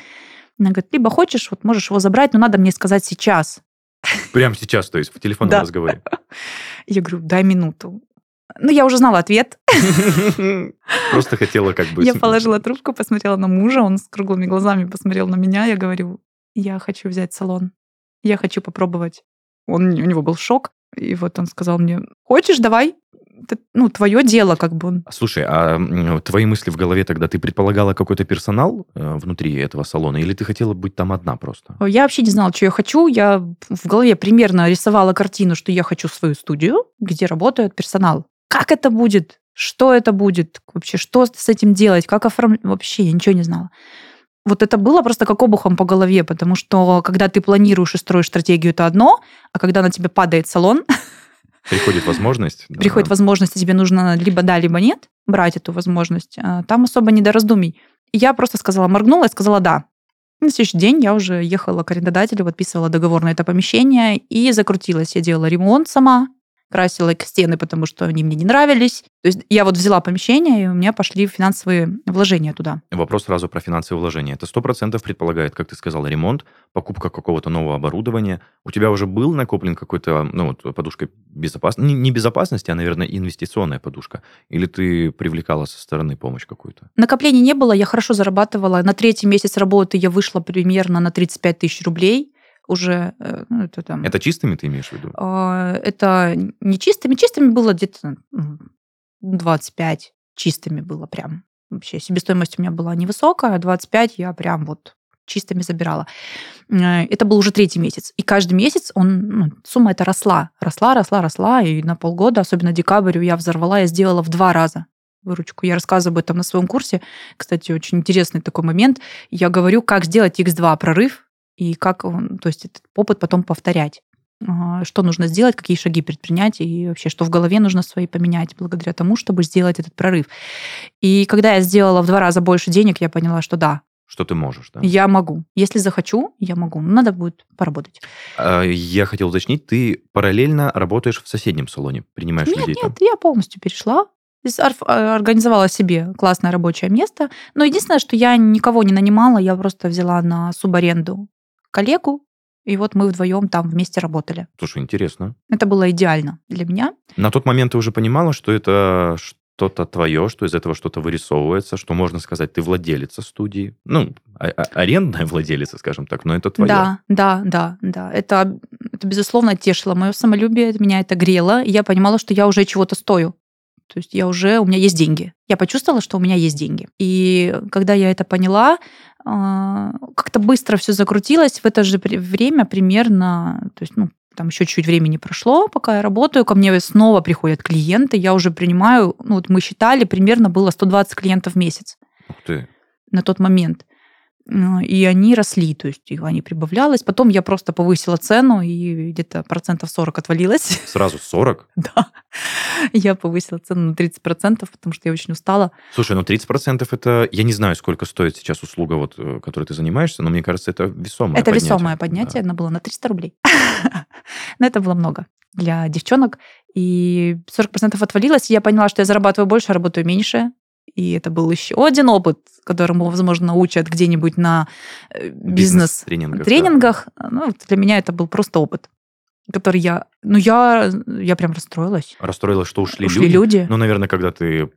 Она говорит, либо хочешь, вот можешь его забрать, но надо мне сказать сейчас. Прямо сейчас, то есть в телефонном разговоре. *laughs* Я говорю, дай минуту. Ну, я уже знала ответ. *laughs* Просто хотела как бы... Я положила трубку, посмотрела на мужа, он с круглыми глазами посмотрел на меня, я говорю, я хочу взять салон, я хочу попробовать. Он, у него был шок, и вот он сказал мне, хочешь, давай, это, ну, твое дело, как бы. Слушай, а твои мысли в голове тогда, ты предполагала какой-то персонал э, внутри этого салона, или ты хотела быть там одна просто? Я вообще не знала, что я хочу. Я в голове примерно рисовала картину, что я хочу свою студию, где работает персонал. Как это будет? Что это будет? Вообще, что с этим делать? Как оформлять? Вообще, я ничего не знала. Вот это было просто как обухом по голове, потому что когда ты планируешь и строишь стратегию, это одно, а когда на тебе падает салон... *laughs* Приходит возможность. Приходит возможность, и тебе нужно либо да, либо нет брать эту возможность. А там особо не до раздумий. Я просто сказала, моргнула и сказала да. На следующий день я уже ехала к арендодателю, подписывала договор на это помещение и закрутилась. Я делала ремонт сама, красила стены, потому что они мне не нравились. То есть я вот взяла помещение, и у меня пошли финансовые вложения туда. Вопрос сразу про финансовые вложения. Это сто процентов предполагает, как ты сказала, ремонт, покупка какого-то нового оборудования. У тебя уже был накоплен какой-то, ну вот, подушка безопасности, не, не безопасности, а, наверное, инвестиционная подушка? Или ты привлекала со стороны помощь какую-то? Накоплений не было, я хорошо зарабатывала. На третий месяц работы я вышла примерно на 35 тысяч рублей уже... Э, ну, это, там, это чистыми ты имеешь в виду? А, это не чистыми. Чистыми было где-то 25 чистыми было прям. Вообще себестоимость у меня была невысокая, 25 я прям вот чистыми забирала. Э, это был уже третий месяц. И каждый месяц он, ну, сумма эта росла. Росла, росла, росла. И на полгода, особенно декабрь, я взорвала, я сделала в два раза выручку. Я рассказываю об этом на своем курсе. Кстати, очень интересный такой момент. Я говорю, как сделать X2 прорыв и как, то есть этот опыт потом повторять а, что нужно сделать, какие шаги предпринять и вообще, что в голове нужно свои поменять благодаря тому, чтобы сделать этот прорыв. И когда я сделала в два раза больше денег, я поняла, что да. Что ты можешь, да? Я могу. Если захочу, я могу. Надо будет поработать. А, я хотел уточнить, ты параллельно работаешь в соседнем салоне, принимаешь нет, людей нет? Нет, я полностью перешла а, организовала себе классное рабочее место. Но единственное, что я никого не нанимала, я просто взяла на субаренду коллегу, и вот мы вдвоем там вместе работали. Слушай, интересно. Это было идеально для меня. На тот момент ты уже понимала, что это что-то твое, что из этого что-то вырисовывается, что можно сказать, ты владелица студии. Ну, а- а- арендная владелица, скажем так, но это твое. Да, да, да, да. Это, это, безусловно, тешило мое самолюбие, меня это грело, и я понимала, что я уже чего-то стою. То есть я уже, у меня есть деньги. Я почувствовала, что у меня есть деньги. И когда я это поняла, а, как-то быстро все закрутилось. В это же время примерно, то есть, ну, там еще чуть времени прошло, пока я работаю, ко мне снова приходят клиенты, я уже принимаю, ну вот мы считали, примерно было 120 клиентов в месяц. Ух ты. На тот момент. Ну, и они росли, то есть их они прибавлялось. Потом я просто повысила цену, и где-то процентов 40 отвалилось. *laughs* Сразу 40? Да. Я повысила цену на 30 процентов, потому что я очень устала. Слушай, ну 30 процентов это... Я не знаю, сколько стоит сейчас услуга, вот, э, которой ты занимаешься, но мне кажется, это весомое Это поднятие. весомое поднятие, да. оно было на 300 рублей. *laughs* Но это было много для девчонок. И 40% отвалилось, и я поняла, что я зарабатываю больше, а работаю меньше. И это был еще один опыт, которому, возможно, учат где-нибудь на э, бизнес-тренингах. Тренингах. Ну, для меня это был просто опыт который я... Ну, я, я прям расстроилась. Расстроилась, что ушли, ушли люди? люди. Ну, наверное, когда ты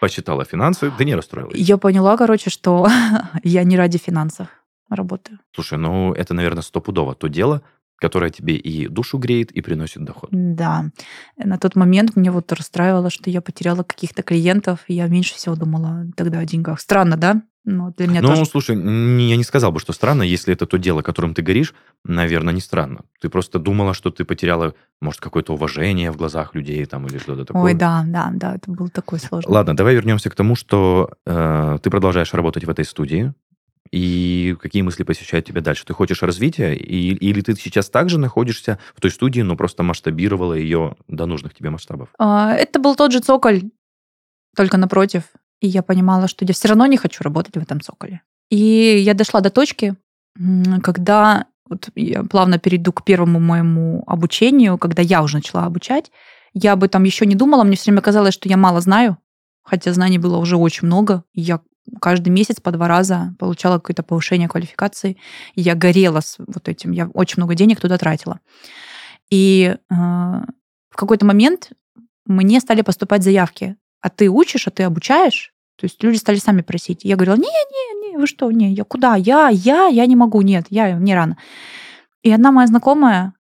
посчитала финансы, ты не расстроилась. Я поняла, короче, что *laughs* я не ради финансов работаю. Слушай, ну, это, наверное, стопудово то дело, которая тебе и душу греет, и приносит доход. Да. На тот момент мне вот расстраивало, что я потеряла каких-то клиентов, и я меньше всего думала тогда о деньгах. Странно, да? Ну, для меня ну тоже... слушай, я не сказал бы, что странно, если это то дело, которым ты горишь, наверное, не странно. Ты просто думала, что ты потеряла, может, какое-то уважение в глазах людей там или что-то такое. Ой, да, да, да, это был такой сложный. Ладно, давай вернемся к тому, что э, ты продолжаешь работать в этой студии, и какие мысли посещают тебя дальше? Ты хочешь развития, и, или ты сейчас также находишься в той студии, но просто масштабировала ее до нужных тебе масштабов? А, это был тот же цоколь, только напротив. И я понимала, что я все равно не хочу работать в этом цоколе. И я дошла до точки, когда вот я плавно перейду к первому моему обучению, когда я уже начала обучать, я об этом еще не думала, мне все время казалось, что я мало знаю, хотя знаний было уже очень много, я каждый месяц по два раза получала какое-то повышение квалификации. Я горела с вот этим. Я очень много денег туда тратила. И э, в какой-то момент мне стали поступать заявки. А ты учишь, а ты обучаешь? То есть люди стали сами просить. Я говорила, не, не, не, вы что, не, я куда? Я, я, я не могу, нет, я, мне рано. И одна моя знакомая,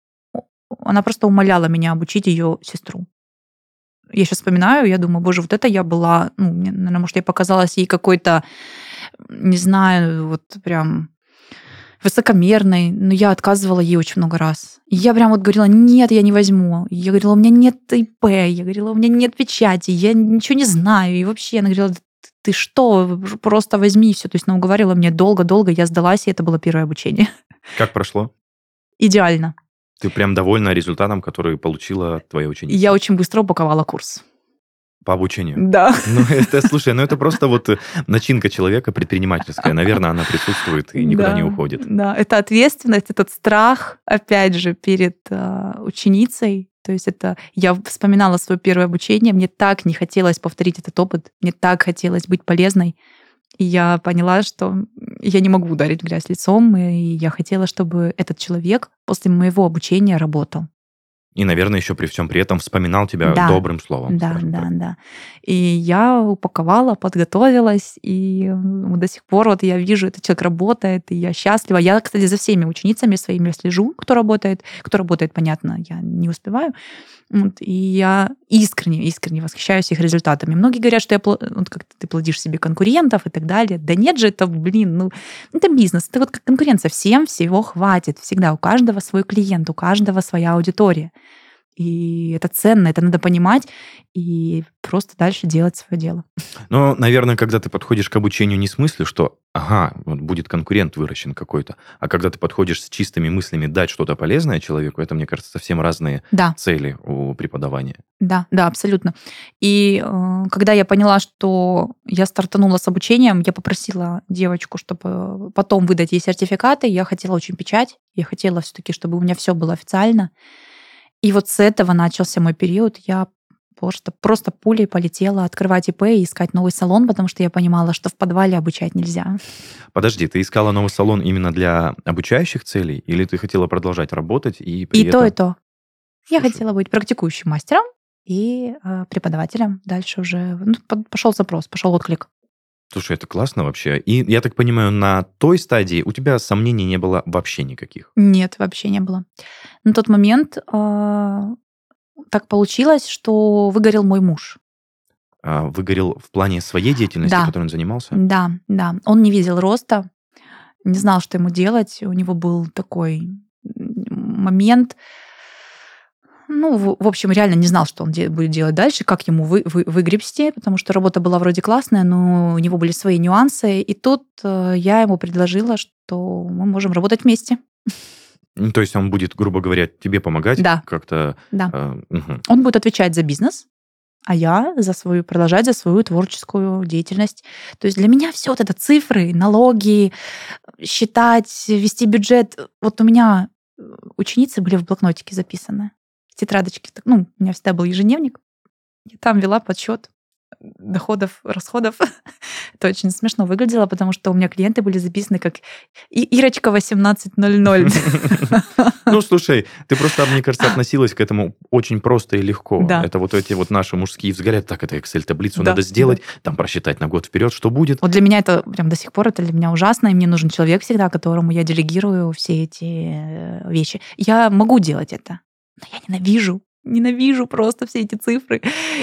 она просто умоляла меня обучить ее сестру я сейчас вспоминаю, я думаю, боже, вот это я была, ну, мне, наверное, может, я показалась ей какой-то, не знаю, вот прям высокомерной, но я отказывала ей очень много раз. И я прям вот говорила, нет, я не возьму. Я говорила, у меня нет ИП, я говорила, у меня нет печати, я ничего не знаю. И вообще, она говорила, ты что, просто возьми все. То есть она уговорила мне долго-долго, я сдалась, и это было первое обучение. Как прошло? Идеально. Ты прям довольна результатом, который получила твоя ученица? Я очень быстро упаковала курс. По обучению? Да. Ну, это, слушай, ну это просто вот э, начинка человека предпринимательская. Наверное, она присутствует и никуда да, не уходит. Да, это ответственность, этот страх, опять же, перед э, ученицей. То есть это я вспоминала свое первое обучение, мне так не хотелось повторить этот опыт, мне так хотелось быть полезной. И я поняла, что я не могу ударить грязь лицом, и я хотела, чтобы этот человек после моего обучения работал. И, наверное, еще при всем при этом вспоминал тебя да. добрым словом. Да, да, так. да. И я упаковала, подготовилась, и до сих пор вот я вижу, этот человек работает, и я счастлива. Я, кстати, за всеми ученицами своими слежу, кто работает. Кто работает, понятно, я не успеваю. Вот, и я искренне, искренне восхищаюсь их результатами. Многие говорят, что я, вот как ты плодишь себе конкурентов и так далее. Да нет же, это, блин, ну, это бизнес. Это вот как конкуренция. Всем всего хватит. Всегда у каждого свой клиент, у каждого своя аудитория. И это ценно, это надо понимать и просто дальше делать свое дело. Но, наверное, когда ты подходишь к обучению не с мыслью, что, ага, вот будет конкурент выращен какой-то, а когда ты подходишь с чистыми мыслями дать что-то полезное человеку, это, мне кажется, совсем разные да. цели у преподавания. Да, да, абсолютно. И э, когда я поняла, что я стартанула с обучением, я попросила девочку, чтобы потом выдать ей сертификаты. Я хотела очень печать, я хотела все-таки, чтобы у меня все было официально. И вот с этого начался мой период. Я просто, просто пулей полетела открывать ИП и искать новый салон, потому что я понимала, что в подвале обучать нельзя. Подожди, ты искала новый салон именно для обучающих целей, или ты хотела продолжать работать и при И этом... то, и то. Я Слушай. хотела быть практикующим мастером и э, преподавателем. Дальше уже ну, пошел запрос, пошел отклик. Слушай, это классно вообще. И я так понимаю, на той стадии у тебя сомнений не было вообще никаких? Нет, вообще не было. На тот момент э, так получилось, что выгорел мой муж. А, выгорел в плане своей деятельности, Да. которой он занимался? Да, да. Он не видел роста, не знал, что ему делать. У него был такой момент, ну, в, в общем, реально не знал, что он де- будет делать дальше, как ему вы, вы- выгребсти, потому что работа была вроде классная, но у него были свои нюансы. И тут э, я ему предложила, что мы можем работать вместе. Ну, то есть он будет, грубо говоря, тебе помогать Да. как-то... Да. э, мгм. Он будет отвечать за бизнес, а я за свою, продолжать за свою творческую деятельность. То есть для меня все вот это цифры, налоги, считать, вести бюджет. Вот у меня э, ученицы были в блокнотике записаны, в тетрадочке. Ну, у меня всегда был ежедневник. И там вела подсчет доходов, расходов. *laughs* Это очень смешно выглядело, потому что у меня клиенты были записаны как «И- Ирочка 1800. *laughs* Ну, слушай, ты просто, мне кажется, относилась к этому очень просто и легко. Да. Это вот эти вот наши мужские взгляды. Так, это Excel-таблицу Да, надо сделать, там просчитать на год вперед, что будет. Вот для меня это прям до сих пор это для меня ужасно, и мне нужен человек всегда, которому я делегирую все эти э, вещи. Я могу делать это, но я ненавижу, ненавижу просто все эти цифры.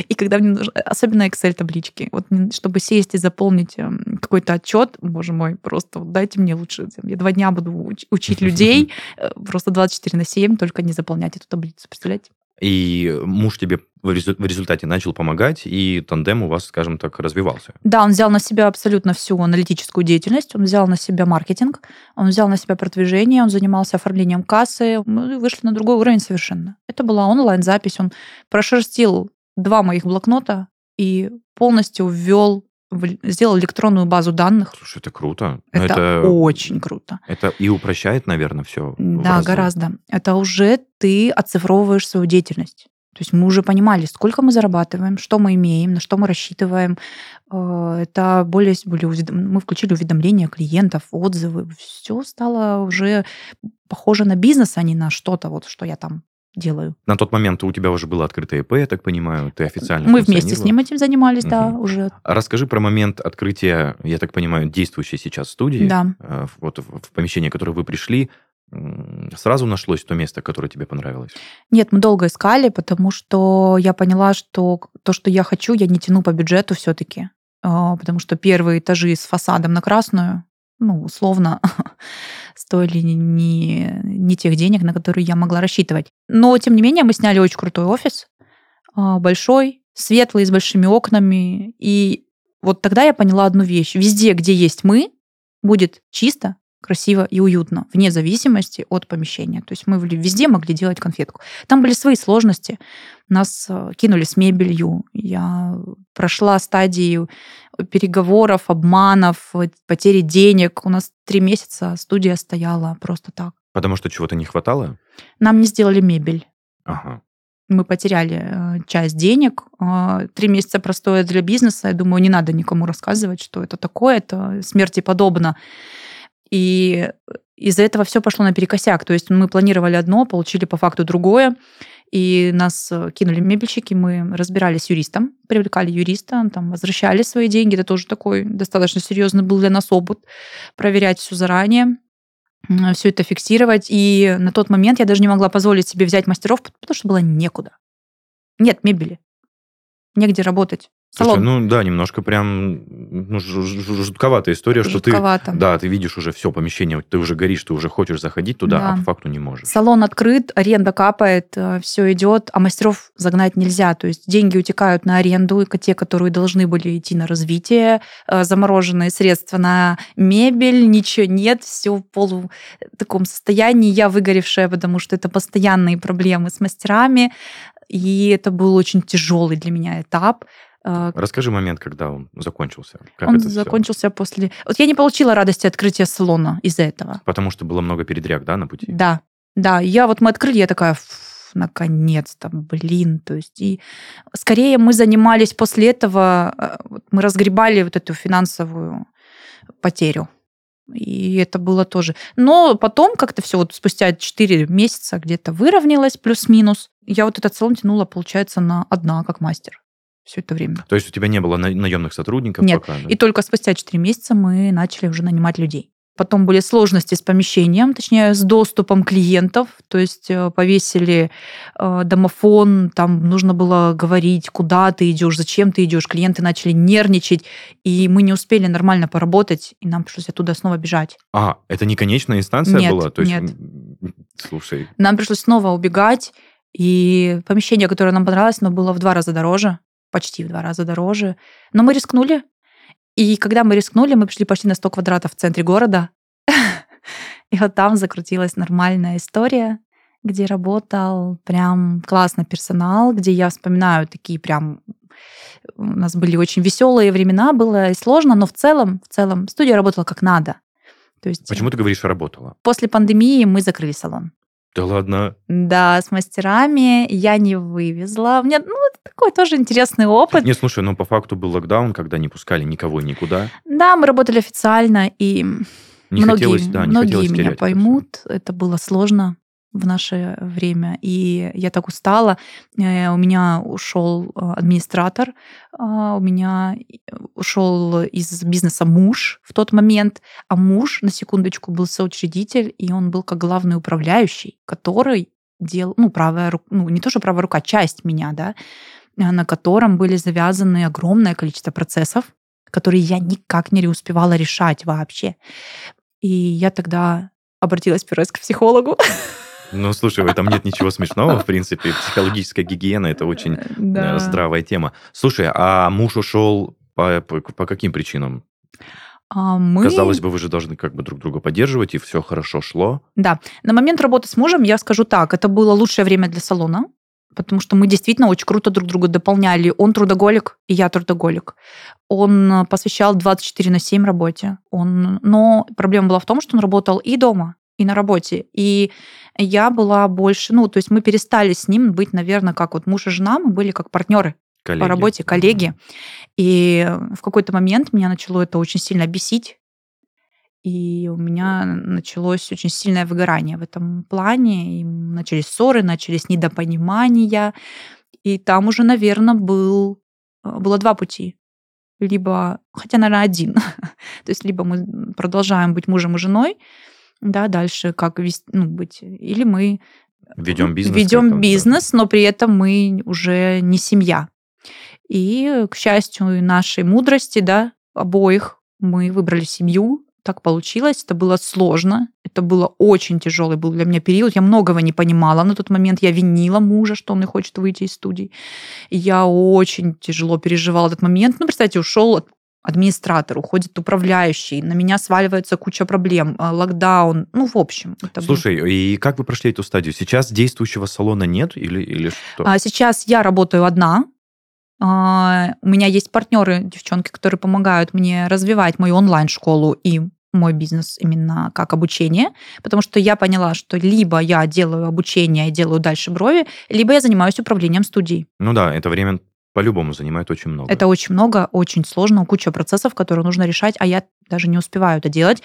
И когда мне нужно, особенно Excel таблички, вот чтобы сесть и заполнить эм, какой-то отчет, боже мой, просто вот дайте мне лучше, я два дня буду уч- учить *laughs* людей, э, просто 24 на 7, только не заполнять эту таблицу, представляете? И муж тебе в резу- в результате начал помогать, и тандем у вас, скажем так, развивался. Да, он взял на себя абсолютно всю аналитическую деятельность, он взял на себя маркетинг, он взял на себя продвижение, он занимался оформлением кассы. Мы вышли на другой уровень совершенно. Это была онлайн-запись, он прошерстил два моих блокнота и полностью ввел, сделал электронную базу данных. Слушай, это круто. Но Это, очень круто. это и упрощает, наверное, все. Да, гораздо. Это уже ты оцифровываешь свою деятельность. То есть мы уже понимали, сколько мы зарабатываем, что мы имеем, на что мы рассчитываем. Э, Это более, уведом- мы включили уведомления клиентов, отзывы. Все стало уже похоже на бизнес, а не на что-то, вот, что я там делаю. На тот момент у тебя уже было открытое ИП, я так понимаю, ты официально Мы вместе с ним этим занимались, да, Мгм. уже. А Расскажи про момент открытия, я так понимаю, действующей сейчас студии. Да. Э, Вот в помещение, в которое вы пришли, сразу нашлось то место, которое тебе понравилось? Нет, мы долго искали, потому что я поняла, что то, что я хочу, я не тяну по бюджету все-таки. Потому что первые этажи с фасадом на красную, ну, условно, *laughs* стоили не, не тех денег, на которые я могла рассчитывать. Но, тем не менее, мы сняли очень крутой офис, а, большой, светлый, с большими окнами. И вот тогда я поняла одну вещь. Везде, где есть мы, будет чисто, красиво и уютно, вне зависимости от помещения. То есть мы везде могли делать конфетку. Там были свои сложности. Нас э, кинули с мебелью. Я прошла стадии переговоров, обманов, э, потери денег. У нас три месяца студия стояла просто так. Потому что чего-то не хватало? Нам не сделали мебель. Ага. Мы потеряли э, часть денег. Три месяца простоя для бизнеса. Я думаю, не надо никому рассказывать, что это такое. Это смерти подобно. И из-за этого все пошло наперекосяк. То есть мы планировали одно, получили по факту другое. И нас э, кинули мебельщики, мы разбирались с юристом, привлекали юриста, там, возвращали свои деньги. Это тоже такой достаточно серьезный был для нас опыт. Проверять все заранее, все это фиксировать. И на тот момент я даже не могла позволить себе взять мастеров, потому что было некуда. Нет мебели. Негде работать. Слушай, Салон. ну да, немножко прям ну, жутковатая история, что ты... Жутковато. Да, ты видишь уже все помещение, ты уже горишь, ты уже хочешь заходить туда, Да. а по факту не можешь. Салон открыт, аренда капает, все идет, а мастеров загнать нельзя. То есть деньги утекают на аренду, и те, которые должны были идти на развитие, э, замороженные средства на мебель, ничего нет, все в полу таком состоянии. Я выгоревшая, потому что это постоянные проблемы с мастерами. И это был очень тяжелый для меня этап. Э, Расскажи момент, когда он закончился. Как Он это закончился после... Вот я не получила радости открытия салона из-за этого. Потому что было много передряг, да, на пути? Да, да. Я вот мы открыли, я такая, «Фу, наконец-то, блин. То есть и скорее мы занимались после этого, э, мы разгребали вот эту финансовую потерю. И это было тоже. Но потом как-то все вот спустя 4 месяца где-то выровнялось плюс-минус. Я вот этот салон тянула, получается, на одна как мастер. Все это время. То есть у тебя не было на- наемных сотрудников Нет. пока? да? И только спустя 4 месяца мы начали уже нанимать людей. Потом были сложности с помещением, точнее, с доступом клиентов. То есть э, повесили э, домофон, там нужно было говорить, куда ты идешь, зачем ты идешь. Клиенты начали нервничать, и мы не успели нормально поработать, и нам пришлось оттуда снова бежать. А, это не конечная инстанция Нет, была? То есть, нет. Слушай, Нам пришлось снова убегать, и помещение, которое нам понравилось, оно было в два раза дороже, почти в два раза дороже. Но мы рискнули. И когда мы рискнули, мы пришли почти на 100 квадратов в центре города. *laughs* И вот там закрутилась нормальная история, где работал прям классный персонал, где я вспоминаю такие прям у нас были очень веселые времена, было и сложно, но в целом, в целом студия работала как надо. То есть почему ты говоришь «работала»? после пандемии мы закрыли салон. Да ладно. Да, с мастерами я не вывезла. У меня, ну, это такой тоже интересный опыт. Не, слушай, ну по факту был локдаун, когда не пускали никого никуда. Да, мы работали официально, и Не многие, хотелось, да, не многие меня терять это поймут. Это было сложно в наше время, и я так устала. Э, У меня ушел э, администратор, а, у меня ушел из бизнеса муж в тот момент, а муж, на секундочку, был соучредитель, и он был как главный управляющий, который делал, ну, правая рука, ну, не то, что правая рука, часть меня, да, э, на котором были завязаны огромное количество процессов, которые я никак не успевала решать вообще. И я тогда обратилась первый раз к психологу. *laughs* Ну, слушай, в этом нет ничего смешного, в принципе. Психологическая гигиена – это очень э, Да. здравая тема. Слушай, а муж ушел по, по, по каким причинам? А мы... Казалось бы, вы же должны как бы друг друга поддерживать, и все хорошо шло. Да. На момент работы с мужем, я скажу так, это было лучшее время для салона, потому что мы действительно очень круто друг друга дополняли. Он трудоголик, и я трудоголик. Он э, посвящал 24 на 7 работе. Он... Но проблема была в том, что он работал и дома, и на работе. И я была больше... Ну, то есть мы перестали с ним быть, наверное, как вот муж и жена, мы были как партнеры Коллеги. по работе, коллеги. И в какой-то момент меня начало это очень сильно бесить. И у меня началось очень сильное выгорание в этом плане. И начались ссоры, начались недопонимания. И там уже, наверное, был, э, было два пути. Либо, хотя, наверное, один. *laughs* То есть либо мы продолжаем быть мужем и женой, да, дальше как вести, ну, быть, или мы Ведем бизнес. ведем бизнес, но при этом мы уже не семья. И, к счастью, нашей мудрости, да, обоих, мы выбрали семью. Так получилось. Это было сложно. Это было очень тяжелый был для меня период. Я многого не понимала на тот момент. Я винила мужа, что он не хочет выйти из студии. Я очень тяжело переживала этот момент. Ну, представьте, ушел администратор, уходит управляющий, на меня сваливается куча проблем, э, локдаун, ну, в общем. это Слушай, и как вы прошли эту стадию? Сейчас действующего салона нет или, или что? А сейчас я работаю одна. А, У меня есть партнеры, девчонки, которые помогают мне развивать мою онлайн-школу и мой бизнес именно как обучение, потому что я поняла, что либо я делаю обучение и делаю дальше брови, либо я занимаюсь управлением студией. Ну да, это время по-любому занимает очень много. Это очень много, очень сложно, куча процессов, которые нужно решать, а я даже не успеваю это делать.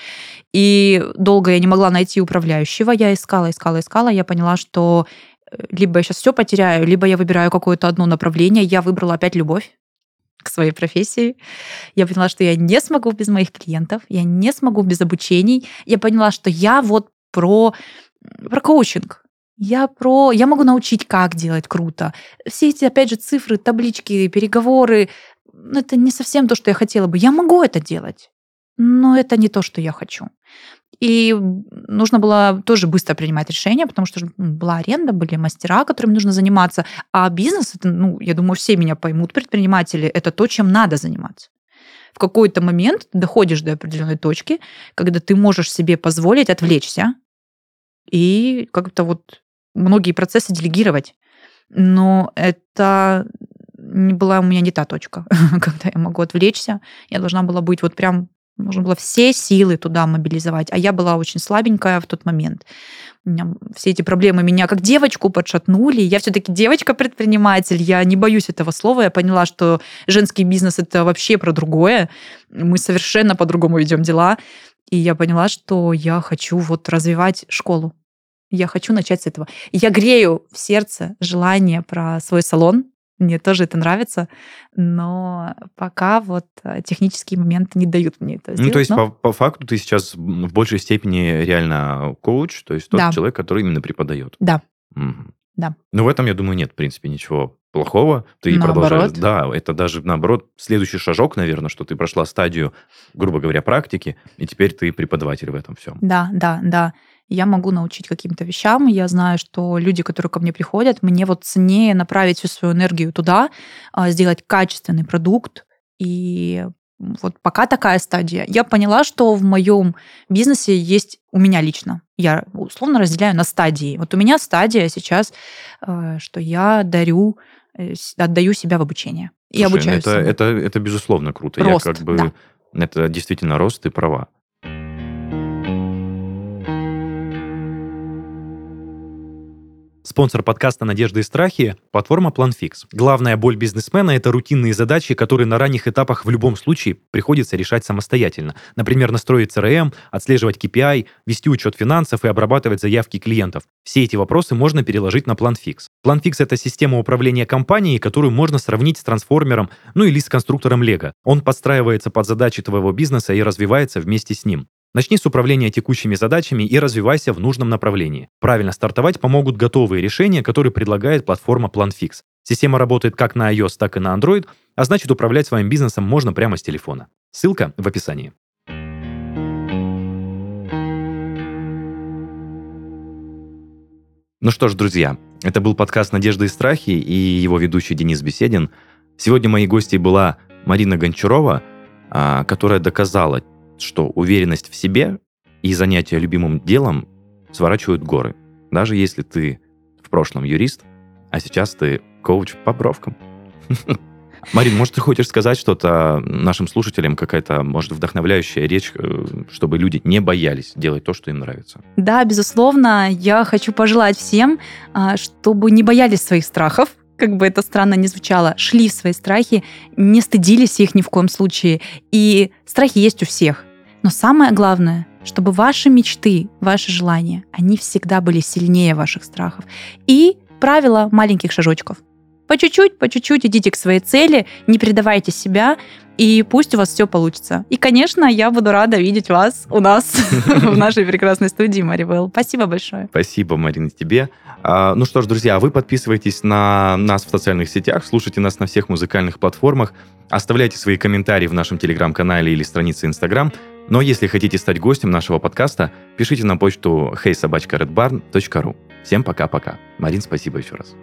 И долго я не могла найти управляющего, я искала, искала, искала, я поняла, что э, либо я сейчас все потеряю, либо я выбираю какое-то одно направление. Я выбрала опять любовь к своей профессии. Я поняла, что я не смогу без моих клиентов, я не смогу без обучений. Я поняла, что я вот про, про коучинг. Я про... Я могу научить, как делать круто. Все эти, опять же, цифры, таблички, переговоры, ну, это не совсем то, что я хотела бы. Я могу это делать, но это не то, что я хочу. И нужно было тоже быстро принимать решения, потому что была аренда, были мастера, которыми нужно заниматься. А бизнес, это, ну, я думаю, все меня поймут, предприниматели, это то, чем надо заниматься. В какой-то момент доходишь до определенной точки, когда ты можешь себе позволить отвлечься и как-то вот многие процессы делегировать. Но это не была у меня не та точка, *laughs* когда я могу отвлечься. Я должна была быть вот прям Нужно было все силы туда мобилизовать. А я была очень слабенькая в тот момент. Все эти проблемы меня как девочку подшатнули. Я все-таки девочка-предприниматель. Я не боюсь этого слова. Я поняла, что женский бизнес это вообще про другое. Мы совершенно по-другому ведем дела. И я поняла, что я хочу вот развивать школу. Я хочу начать с этого. Я грею в сердце желание про свой салон, мне тоже это нравится, но пока вот э, технические моменты не дают мне это сделать. Ну, то есть, но... по, по факту, ты сейчас в большей степени реально коуч, то есть тот Да. человек, который именно преподает. Да. Мгм. Да. Ну, в этом, я думаю, нет, в принципе, ничего плохого. Ты Наоборот. продолжаешь. Да, это даже, наоборот, следующий шажок, наверное, что ты прошла стадию, грубо говоря, практики, и теперь ты преподаватель в этом всем. Да, да, да. Я могу научить каким-то вещам. Я знаю, что люди, которые ко мне приходят, мне вот ценнее направить всю свою энергию туда, а, сделать качественный продукт. И вот пока такая стадия. Я поняла, что в моем бизнесе есть у меня лично. Я условно разделяю на стадии. Вот у меня стадия сейчас, э, что я дарю, э, отдаю себя в обучение. И Слушай, ну обучаю это, это, это безусловно круто. Рост, я как бы... да. Это действительно рост, ты права. Спонсор подкаста «Надежды и страхи» – платформа PlanFix. Главная боль бизнесмена – это рутинные задачи, которые на ранних этапах в любом случае приходится решать самостоятельно. Например, настроить CRM, отслеживать KPI, вести учет финансов и обрабатывать заявки клиентов. Все эти вопросы можно переложить на PlanFix. PlanFix – это система управления компанией, которую можно сравнить с трансформером, ну или с конструктором Lego. Он подстраивается под задачи твоего бизнеса и развивается вместе с ним. Начни с управления текущими задачами и развивайся в нужном направлении. Правильно стартовать помогут готовые решения, которые предлагает платформа PlanFix. Система работает как на iOS, так и на Android, а значит управлять своим бизнесом можно прямо с телефона. Ссылка в описании. Ну что ж, друзья, это был подкаст «Надежды и страхи» и его ведущий Денис Беседин. Сегодня моей гостьей была Марина Гончарова, а, которая доказала, что уверенность в себе и занятие любимым делом сворачивают горы. Даже если ты в прошлом юрист, а сейчас ты коуч по бровкам. *laughs* Марин, может, ты хочешь сказать что-то нашим слушателям, какая-то, может, вдохновляющая речь, э, чтобы люди не боялись делать то, что им нравится? Да, безусловно, я хочу пожелать всем, а, чтобы не боялись своих страхов, как бы это странно ни звучало, шли в свои страхи, не стыдились их ни в коем случае. И страхи есть у всех. Но самое главное, чтобы ваши мечты, ваши желания, они всегда были сильнее ваших страхов. И правило маленьких шажочков. По чуть-чуть, по чуть-чуть идите к своей цели, не предавайте себя, и пусть у вас все получится. И, конечно, я буду рада видеть вас у нас *laughs* в нашей прекрасной студии, Маривелл. Спасибо большое. Спасибо, Марина, тебе. А, ну что ж, друзья, вы подписывайтесь на нас в социальных сетях, слушайте нас на всех музыкальных платформах, оставляйте свои комментарии в нашем телеграм-канале или странице Инстаграм. Но если хотите стать гостем нашего подкаста, пишите на почту heysobachkaredbarn.ru. Всем пока-пока. Марин, спасибо еще раз.